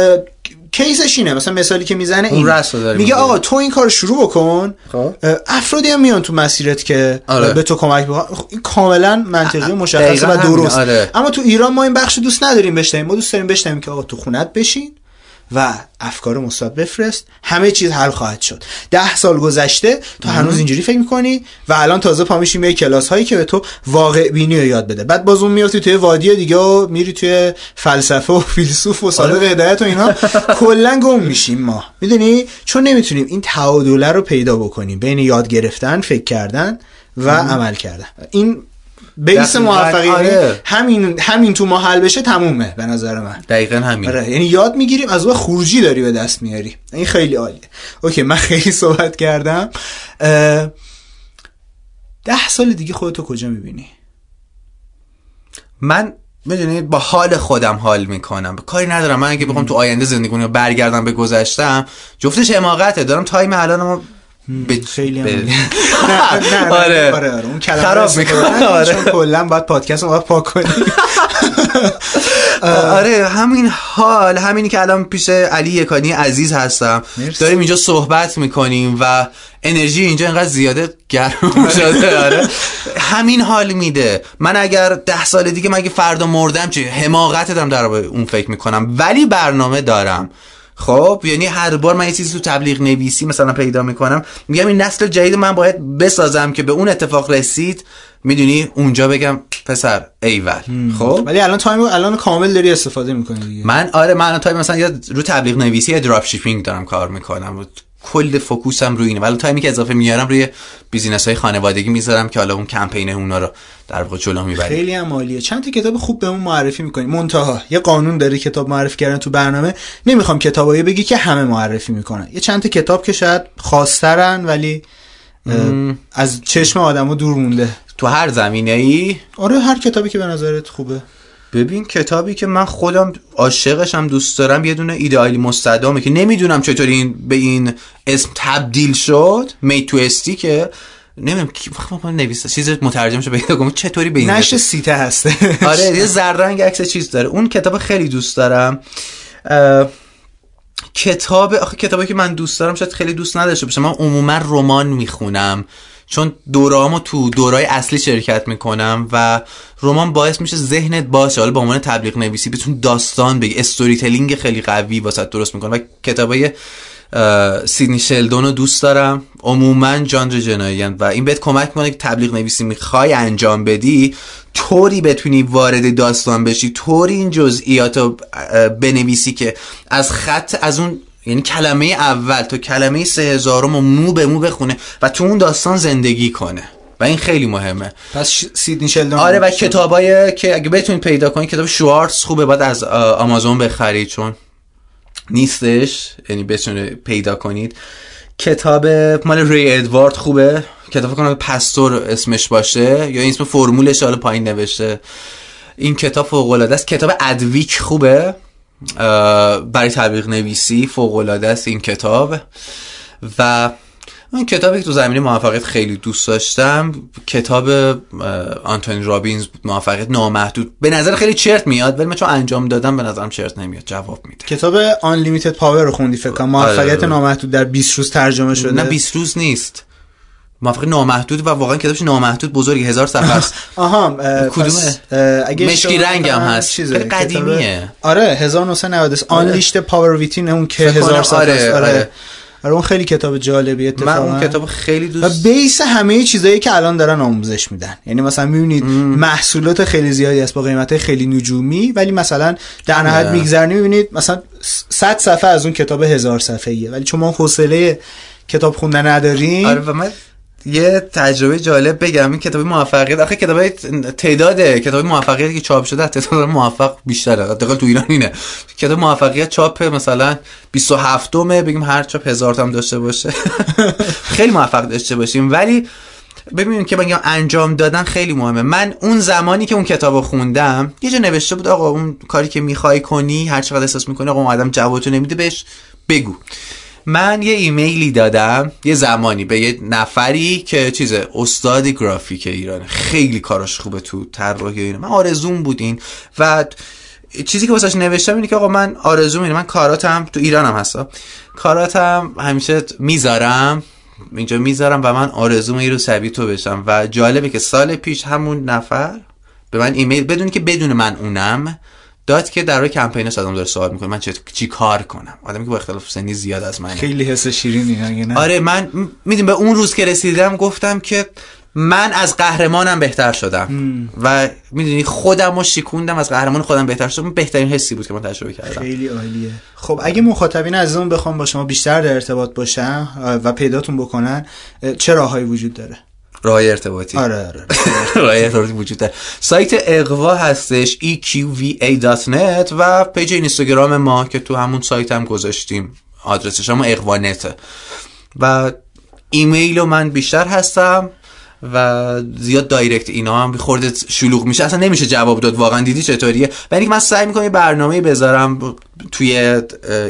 کیسش اینه مثلا مثالی که می‌زنه این میگه. آقا تو این کار شروع بکن خب. افرادی هم میان تو مسیرت که آره. به تو کمک بکنن خب، این کاملا منطقی و مشخصه و درست آره. اما تو ایران ما این بخش دوست نداریم بشنویم ما دوست داریم بشنویم که آقا تو خونت بشین و افکار مثبت بفرست. همه چیز حل خواهد شد. ده سال گذشته تو هنوز اینجوری فکر می‌کنی و الان تازه پا میشیم یه کلاس هایی که به تو واقع بینی رو یاد بده. بعد باز اون میافتی توی وادی دیگه و میری توی فلسفه و فیلسوف و صادق هدایت و اینا. کلا گم میشیم ما. می‌دونی؟ چون نمی‌تونیم این تعادله رو پیدا بکنیم بین یاد گرفتن فکر کردن و عمل کردن. این بیس موفقیت آره. همین همین تو ما حل بشه تمومه به نظر من. دقیقا همین. آره یعنی یاد می‌گیریم از اون خروجی داری به دست میاری. این خیلی عالیه. اوکی من خیلی صحبت کردم. ده سال دیگه خودتو کجا می‌بینی؟ من می‌دونید با حال خودم حال می‌کنم. کاری ندارم. من اگه بخوام تو آینده زندگی کنم برگردم به گذشتم جفتش حماقته. دارم تایم الانم به خیلی هم. نه نه آره. آره آره اون کلمه خراب می‌کنه. آره. چون کلا باید پادکست رو پاک کنی آره همین حال همینی که الان پیش علی یکانی عزیز هستم. داریم اینجا صحبت می‌کنیم و انرژی اینجا اینقدر زیاده گرم شده آره همین حال میده من اگر ده سال دیگه من اگه فردا مردم چه حماقت دارم در اون فکر می‌کنم ولی برنامه دارم خب یعنی هر بار من یه چیزی تو تبلیغ نویسی مثلا پیدا می‌کنم میگم این نسل جدید من باید بسازم که به اون اتفاق رسید. می‌دونی؟ اونجا بگم پسر ایول. خب؟ ولی الان تایم الان کامل داری استفاده می‌کنی دیگه. من آره من الان تایم مثلا یا رو تبلیغ نویسی یا drop shipping دارم کار می‌کنم. کل focus م روی اینه. ولی تایمی که اضافه میارم روی business های خانوادگی می‌ذارم که حالا اون کمپین اونا رو در واقع جلو می‌بریم. خیلی هم عالیه. چند تا کتاب خوب بهمون معرفی می‌کنی. منتها یه قانون داره کتاب معرفی کردن تو برنامه. نمی‌خوام کتابایی بگی که همه معرفی می‌کنن. یه چند تا کتاب که شاید خواسترن ولی از چشم آدمو دور مونده. تو هر زمینه ای آره هر کتابی که به نظرت خوبه. ببین کتابی که من خودم عاشقشم دوست دارم یه دونه ایدئالی مستدامه که نمی‌دونم چطور این به این اسم تبدیل شد. می تو استی که نمی‌دونم کی بخوام نویسه. چیز مترجمش پیدا کنم چطوری به این نشر سیته هسته آره یه زررنگ عکس چیز داره. اون کتاب خیلی دوست دارم. اه، کتاب آخه کتابی که من دوست دارم شاید خیلی دوست نداشته باشم. من عموما رمان می‌خونم. چون دورامو تو دورای اصلی شرکت می‌کنم و رمان باعث میشه ذهنت باشه. حالا به عنوان تبلیغ نویسی بتون داستان بگی. استوری تلینگ خیلی قوی واسه درست می‌کنه. و کتابای سیدنی شلدون رو دوست دارم. عموما جانر جنایی و این بهت کمک می‌کنه که تبلیغ نویسی می‌خوای انجام بدی. طوری بتونی وارد داستان بشی. طوری این جزئیات رو بنویسی که از خط از اون یعنی کلمه اول تا کلمه سه هزارم و مو به مو بخونه و تو اون داستان زندگی کنه. و این خیلی مهمه. پس سیدنی شلدون آره و کتابای که اگه بتونید پیدا کنید کتاب شوارتز خوبه. باید از آمازون بخرید چون نیستش. یعنی بتونید پیدا کنید. کتاب مال ری ادوارد خوبه. کتاب کنم پستور اسمش باشه یا اسم فرمولش حالا پایین نوشته. این کتاب فوق العاده است. کتاب ادویک خوبه. برای تبلیغ نویسی فوق العاده است این کتاب و من کتابی که تو زمینه موفقیت خیلی دوست داشتم کتاب آنتونی رابینز بود موفقیت نامحدود. به نظر خیلی چرت میاد ولی من چون انجام دادم به نظرم چرت نمیاد جواب میده. کتاب Unlimited Power رو خوندی فکر کنم. آره، موفقیت. نامحدود در 20 روز ترجمه شده. نه 20 روز نیست. موفقیت نامحدود و واقعا کتابش نامحدود بزرگی هزار صفحه است آها کدومه؟ اه، اگه مشکی رنگ هم هست. قدیمیه. آره 1993 آنلیشت پاور ویتین اون که هزار صفحه آره، است. آره آره. آره اون خیلی کتاب جالبی اتفاقا من اون کتاب خیلی و دوست بیس همه چیزایی که الان دارن آموزش میدن یعنی مثلا می‌بینید محصولات خیلی زیادی هست با قیمت خیلی نجومی ولی مثلا در نهایت آره. میگذرنی می‌بینید مثلا 100 صفحه از اون کتاب هزار صفحه ایه ولی چون ما حوصله کتاب خوندن نداریم آره و من یه تجربه جالب بگم این کتاب موفقیت آخه کتاب تعداد کتاب موفقیت که چاپ شده تعداد موفق بیشتره حداقل تو ایران اینه. کتاب موفقیت چاپ مثلا 27 مه بگیم هر چاپ هزار تا داشته باشه. خیلی موفق داشته باشیم. ولی ببینیم که بگم انجام دادن خیلی مهمه. من اون زمانی که اون کتابو خوندم یه جا نوشته بود آقا اون کاری که می‌خوای کنی هر چقدر احساس می‌کنه آقا آدم جوابتو نمیده بهش بگو. من یه ایمیلی دادم یه زمانی به یه نفری که چیز استاد گرافیک ایران. خیلی کاراش خوبه تو طراحی اینا. من آرزوم بودین و چیزی که واسش نوشتم اینه که آقا من آرزوم اینه. من کاراتم تو ایرانم هستا. کاراتم همیشه می‌ذارم. اینجا می‌ذارم و من آرزوم این رو سبی تو بشم. و جالبه که سال پیش همون نفر به من ایمیل بدون که بدون من اونم داد که در روی کمپینش ازم داره سوال می‌کنه من چی کار کنم؟ آدمی که با اختلاف سنی زیاد از من خیلی حس شیرینی نه آره من می‌دونم به اون روز که رسیدم گفتم که من از قهرمانم بهتر شدم. و می‌دونی خودم رو شیکوندم از قهرمان خودم بهتر شدم. بهترین حسی بود که من تجربه کردم. خیلی عالیه. خب اگه مخاطبین عزیزمون بخوام با شما بیشتر در ارتباط باشن و پیداتون بکنن چه راههایی وجود داره؟ راه ارتباطی. آره آره راه ارتباطی. وجود داره. سایت اقوا هستش eqva.net و پیج اینستاگرام ما که تو همون سایت هم گذاشتیم آدرسش هم اقوانته و ایمیل من بیشتر هستم و زیاد direct اینا هم خورده شلوغ میشه. اصلا نمیشه جواب داد. واقعا دیدی چطوریه؟ ولی من سعی می‌کنم یه برنامه بذارم توی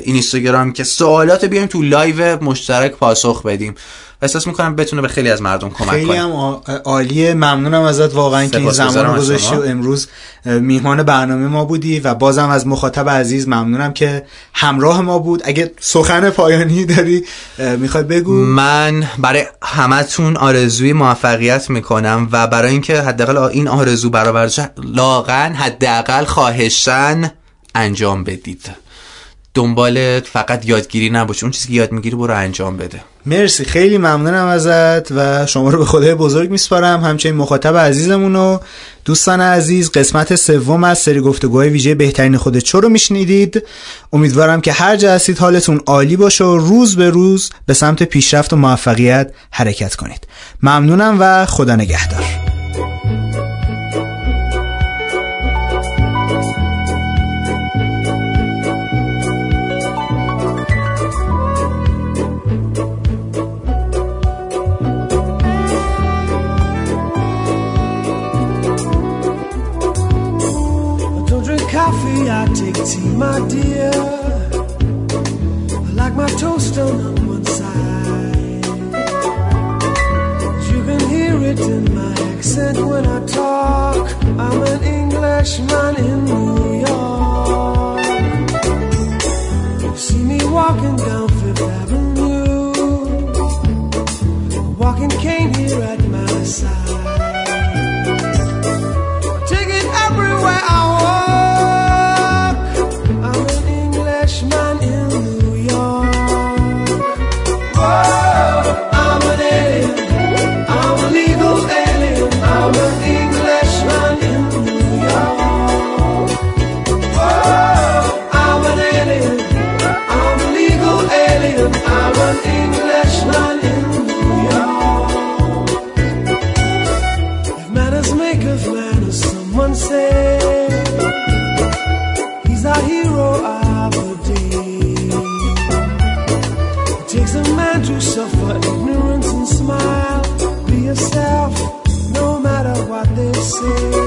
اینستاگرام که سوالات بیایم تو live مشترک پاسخ بدیم. احساس می‌کنم بتونه به خیلی از مردم کمک خیلی کنه. هم عالیه. ممنونم ازت. واقعا که این زمان گذاشتی و امروز میهمان برنامه ما بودی و بازم از مخاطب عزیز ممنونم که همراه ما بود. اگه سخن پایانی داری می‌خوای بگو؟ من برای همتون آرزوی موفقیت می‌کنم و برای اینکه حداقل این آرزو شه لاغن حداقل خواهشن انجام بدید. دنبال فقط یادگیری نباشه اون چیزی که یاد می‌گیری برو انجام بده. مرسی خیلی ممنونم ازت و شما رو به خدای بزرگ میسپارم. همچنین مخاطب عزیزمون و دوستان عزیز قسمت سوم از سری گفتگوهای ویژه بهترین خود چو رو میشنیدید. امیدوارم که هر جا هستید حالتون عالی باشه و روز به روز به سمت پیشرفت و موفقیت حرکت کنید. ممنونم و خدا نگهدار. Take tea, my dear. I like my toast on one side. You can hear it in my accent when I talk. I'm an Englishman in New York. See me walking down Fifth Avenue, walking cane here at my side. Take it everywhere I walk. você.